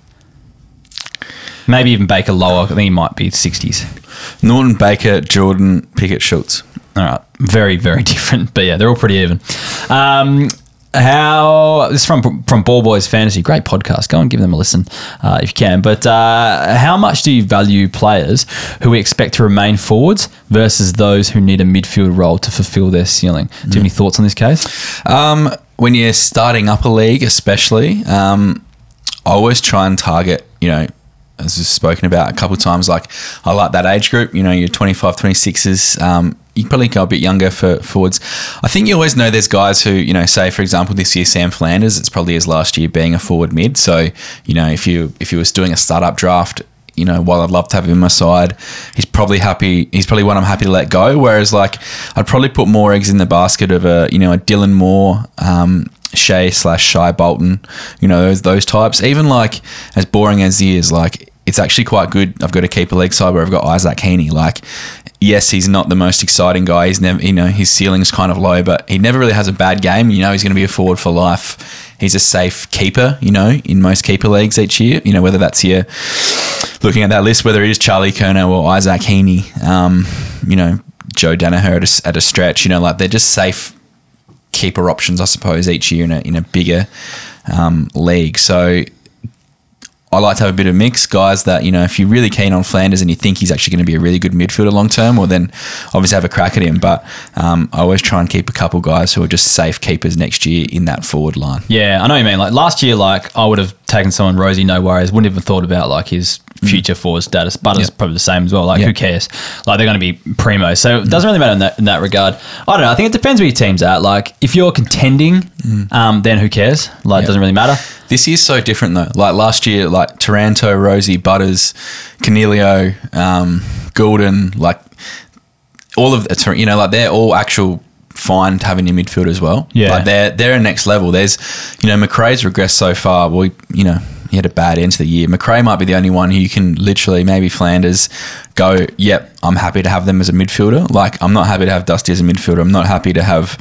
Maybe even Baker lower. I think he might be 60s. Norton, Baker, Jordan, Pickett, Schultz. All right, very very [laughs] different, but yeah, they're all pretty even. Um, how this is from from Ball Boys Fantasy, great podcast. Go and give them a listen uh, if you can. But uh, how much do you value players who we expect to remain forwards versus those who need a midfield role to fulfil their ceiling? Do you have any thoughts on this case? Um, when you're starting up a league, especially, um, I always try and target, you know, as we've spoken about a couple of times, like I like that age group, you know, your 25, 26s. Um, you probably go a bit younger for forwards. I think you always know there's guys who, you know, say for example this year Sam Flanders, it's probably his last year being a forward mid. So, you know, if you if you was doing a startup draft, you know, while I'd love to have him on my side, he's probably happy. He's probably one I'm happy to let go. Whereas, like, I'd probably put more eggs in the basket of a, you know, a Dylan Moore, um, Shea slash Shy Bolton, you know, those those types. Even like as boring as he is, like it's actually quite good. I've got a keeper leg side where I've got Isaac Heaney. Like, yes, he's not the most exciting guy. He's never, you know, his ceiling's kind of low, but he never really has a bad game. You know, he's going to be a forward for life. He's a safe keeper, you know, in most keeper leagues each year. You know, whether that's your looking at that list, whether it is Charlie Curnow or Isaac Heaney, um, you know, Joe Daniher at a, at a stretch, you know, like they're just safe keeper options, I suppose, each year in a, in a bigger um, league. So I like to have a bit of mix, guys. That you know, if you're really keen on Flanders and you think he's actually going to be a really good midfielder long term, well then obviously have a crack at him. But um, I always try and keep a couple guys who are just safe keepers next year in that forward line. Yeah, I know what you mean. Like last year, like I would have taken someone Rozee, no worries. Wouldn't even thought about like his future forward status. Butters Yeah. probably the same as well. Like Yeah. who cares? Like they're going to be primo, so it doesn't really matter in that in that regard. I don't know. I think it depends where your team's at. Like if you're contending, um, then who cares? Like it doesn't really matter. This year's so different though. Like last year, like Taranto, Rozee, Butters, Canelio, um, Gulden, like all of the, you know, like they're all actual fine to have in your midfield as well. Yeah. Like they're they're a next level. There's, you know, Macrae's regressed so far. Well, you know, he had a bad end to the year. Macrae might be the only one who you can literally maybe Flanders go. Yep, I'm happy to have them as a midfielder. Like I'm not happy to have Dusty as a midfielder. I'm not happy to have.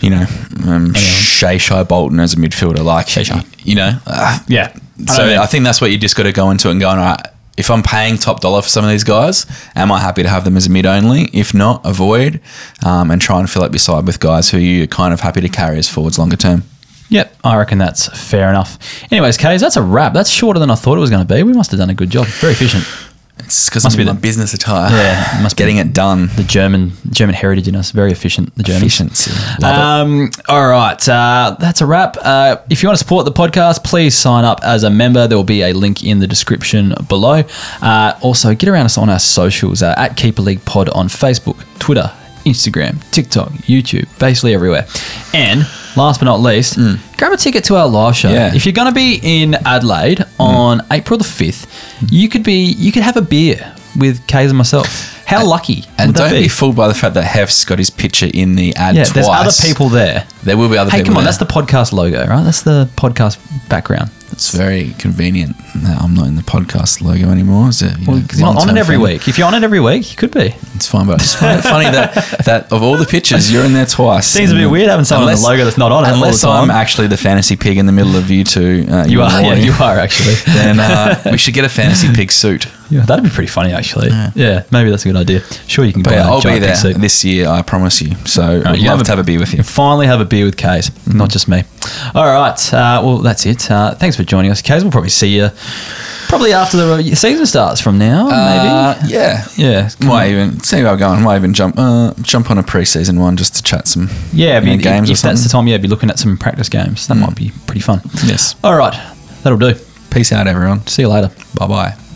You know, um, Shay Shy Bolton as a midfielder, like Shay-Shy. you know, uh, Yeah. so I I, think that's what you just got to go into it and go, all right, if I'm paying top dollar for some of these guys, am I happy to have them as a mid only? If not, avoid um, and try and fill up your side with guys who you're kind of happy to carry as forwards longer term. Yep, I reckon that's fair enough. Anyways, Kaes, that's a wrap. That's shorter than I thought it was going to be. We must have done a good job. Very efficient. It's because Must I'm be the- business attire. Yeah, must be getting it done. The German German heritage in us. Very efficient. The Germans. Efficiency. Um, all right, uh, that's a wrap. Uh, if you want to support the podcast, please sign up as a member. There will be a link in the description below. Uh, also, get around us on our socials uh, at Keeper League Pod on Facebook, Twitter, Instagram, TikTok, YouTube, basically everywhere. And last but not least, grab a ticket to our live show. Mm. Yeah. Mm. If you're going to be in Adelaide on April the fifth, you could be you could have a beer with Kaes and myself. How lucky And don't be? be? fooled by the fact that Hef's got his picture in the ad yeah, twice. there's other people there. There will be other Hey, people. come on, there. that's the podcast logo, right? That's the podcast background. It's very convenient. that I'm not in the podcast logo anymore. Is it? You know, you're not on it every week. If you're on it every week, you could be. It's fine, but I just find it funny that that of all the pictures, you're in there twice. Seems a bit weird having someone on the logo that's not on it all Unless the time. I'm actually the fantasy pig in the middle of you two. Uh, You are, yeah, you are actually. Then uh, we should get a fantasy pig suit. Yeah, that'd be pretty funny actually. Yeah. maybe that's a good idea. Sure, you can But buy yeah, I'll be there suit. this year. I promise you. So I'd you love have to have a beer with you. Finally, have a beer with Kaes, not just me. All right, uh, well that's it. Uh, thanks for joining us, Kaes. We'll probably see you probably after the season starts from now, Uh, maybe. yeah. Yeah, Might even see how I'm going. Might even jump uh, jump on a preseason one just to chat some yeah. know, games or if that's the time, yeah, be looking at some practice games. That might be pretty fun. Yes. All right, that'll do. Peace out, everyone. See you later. Bye bye.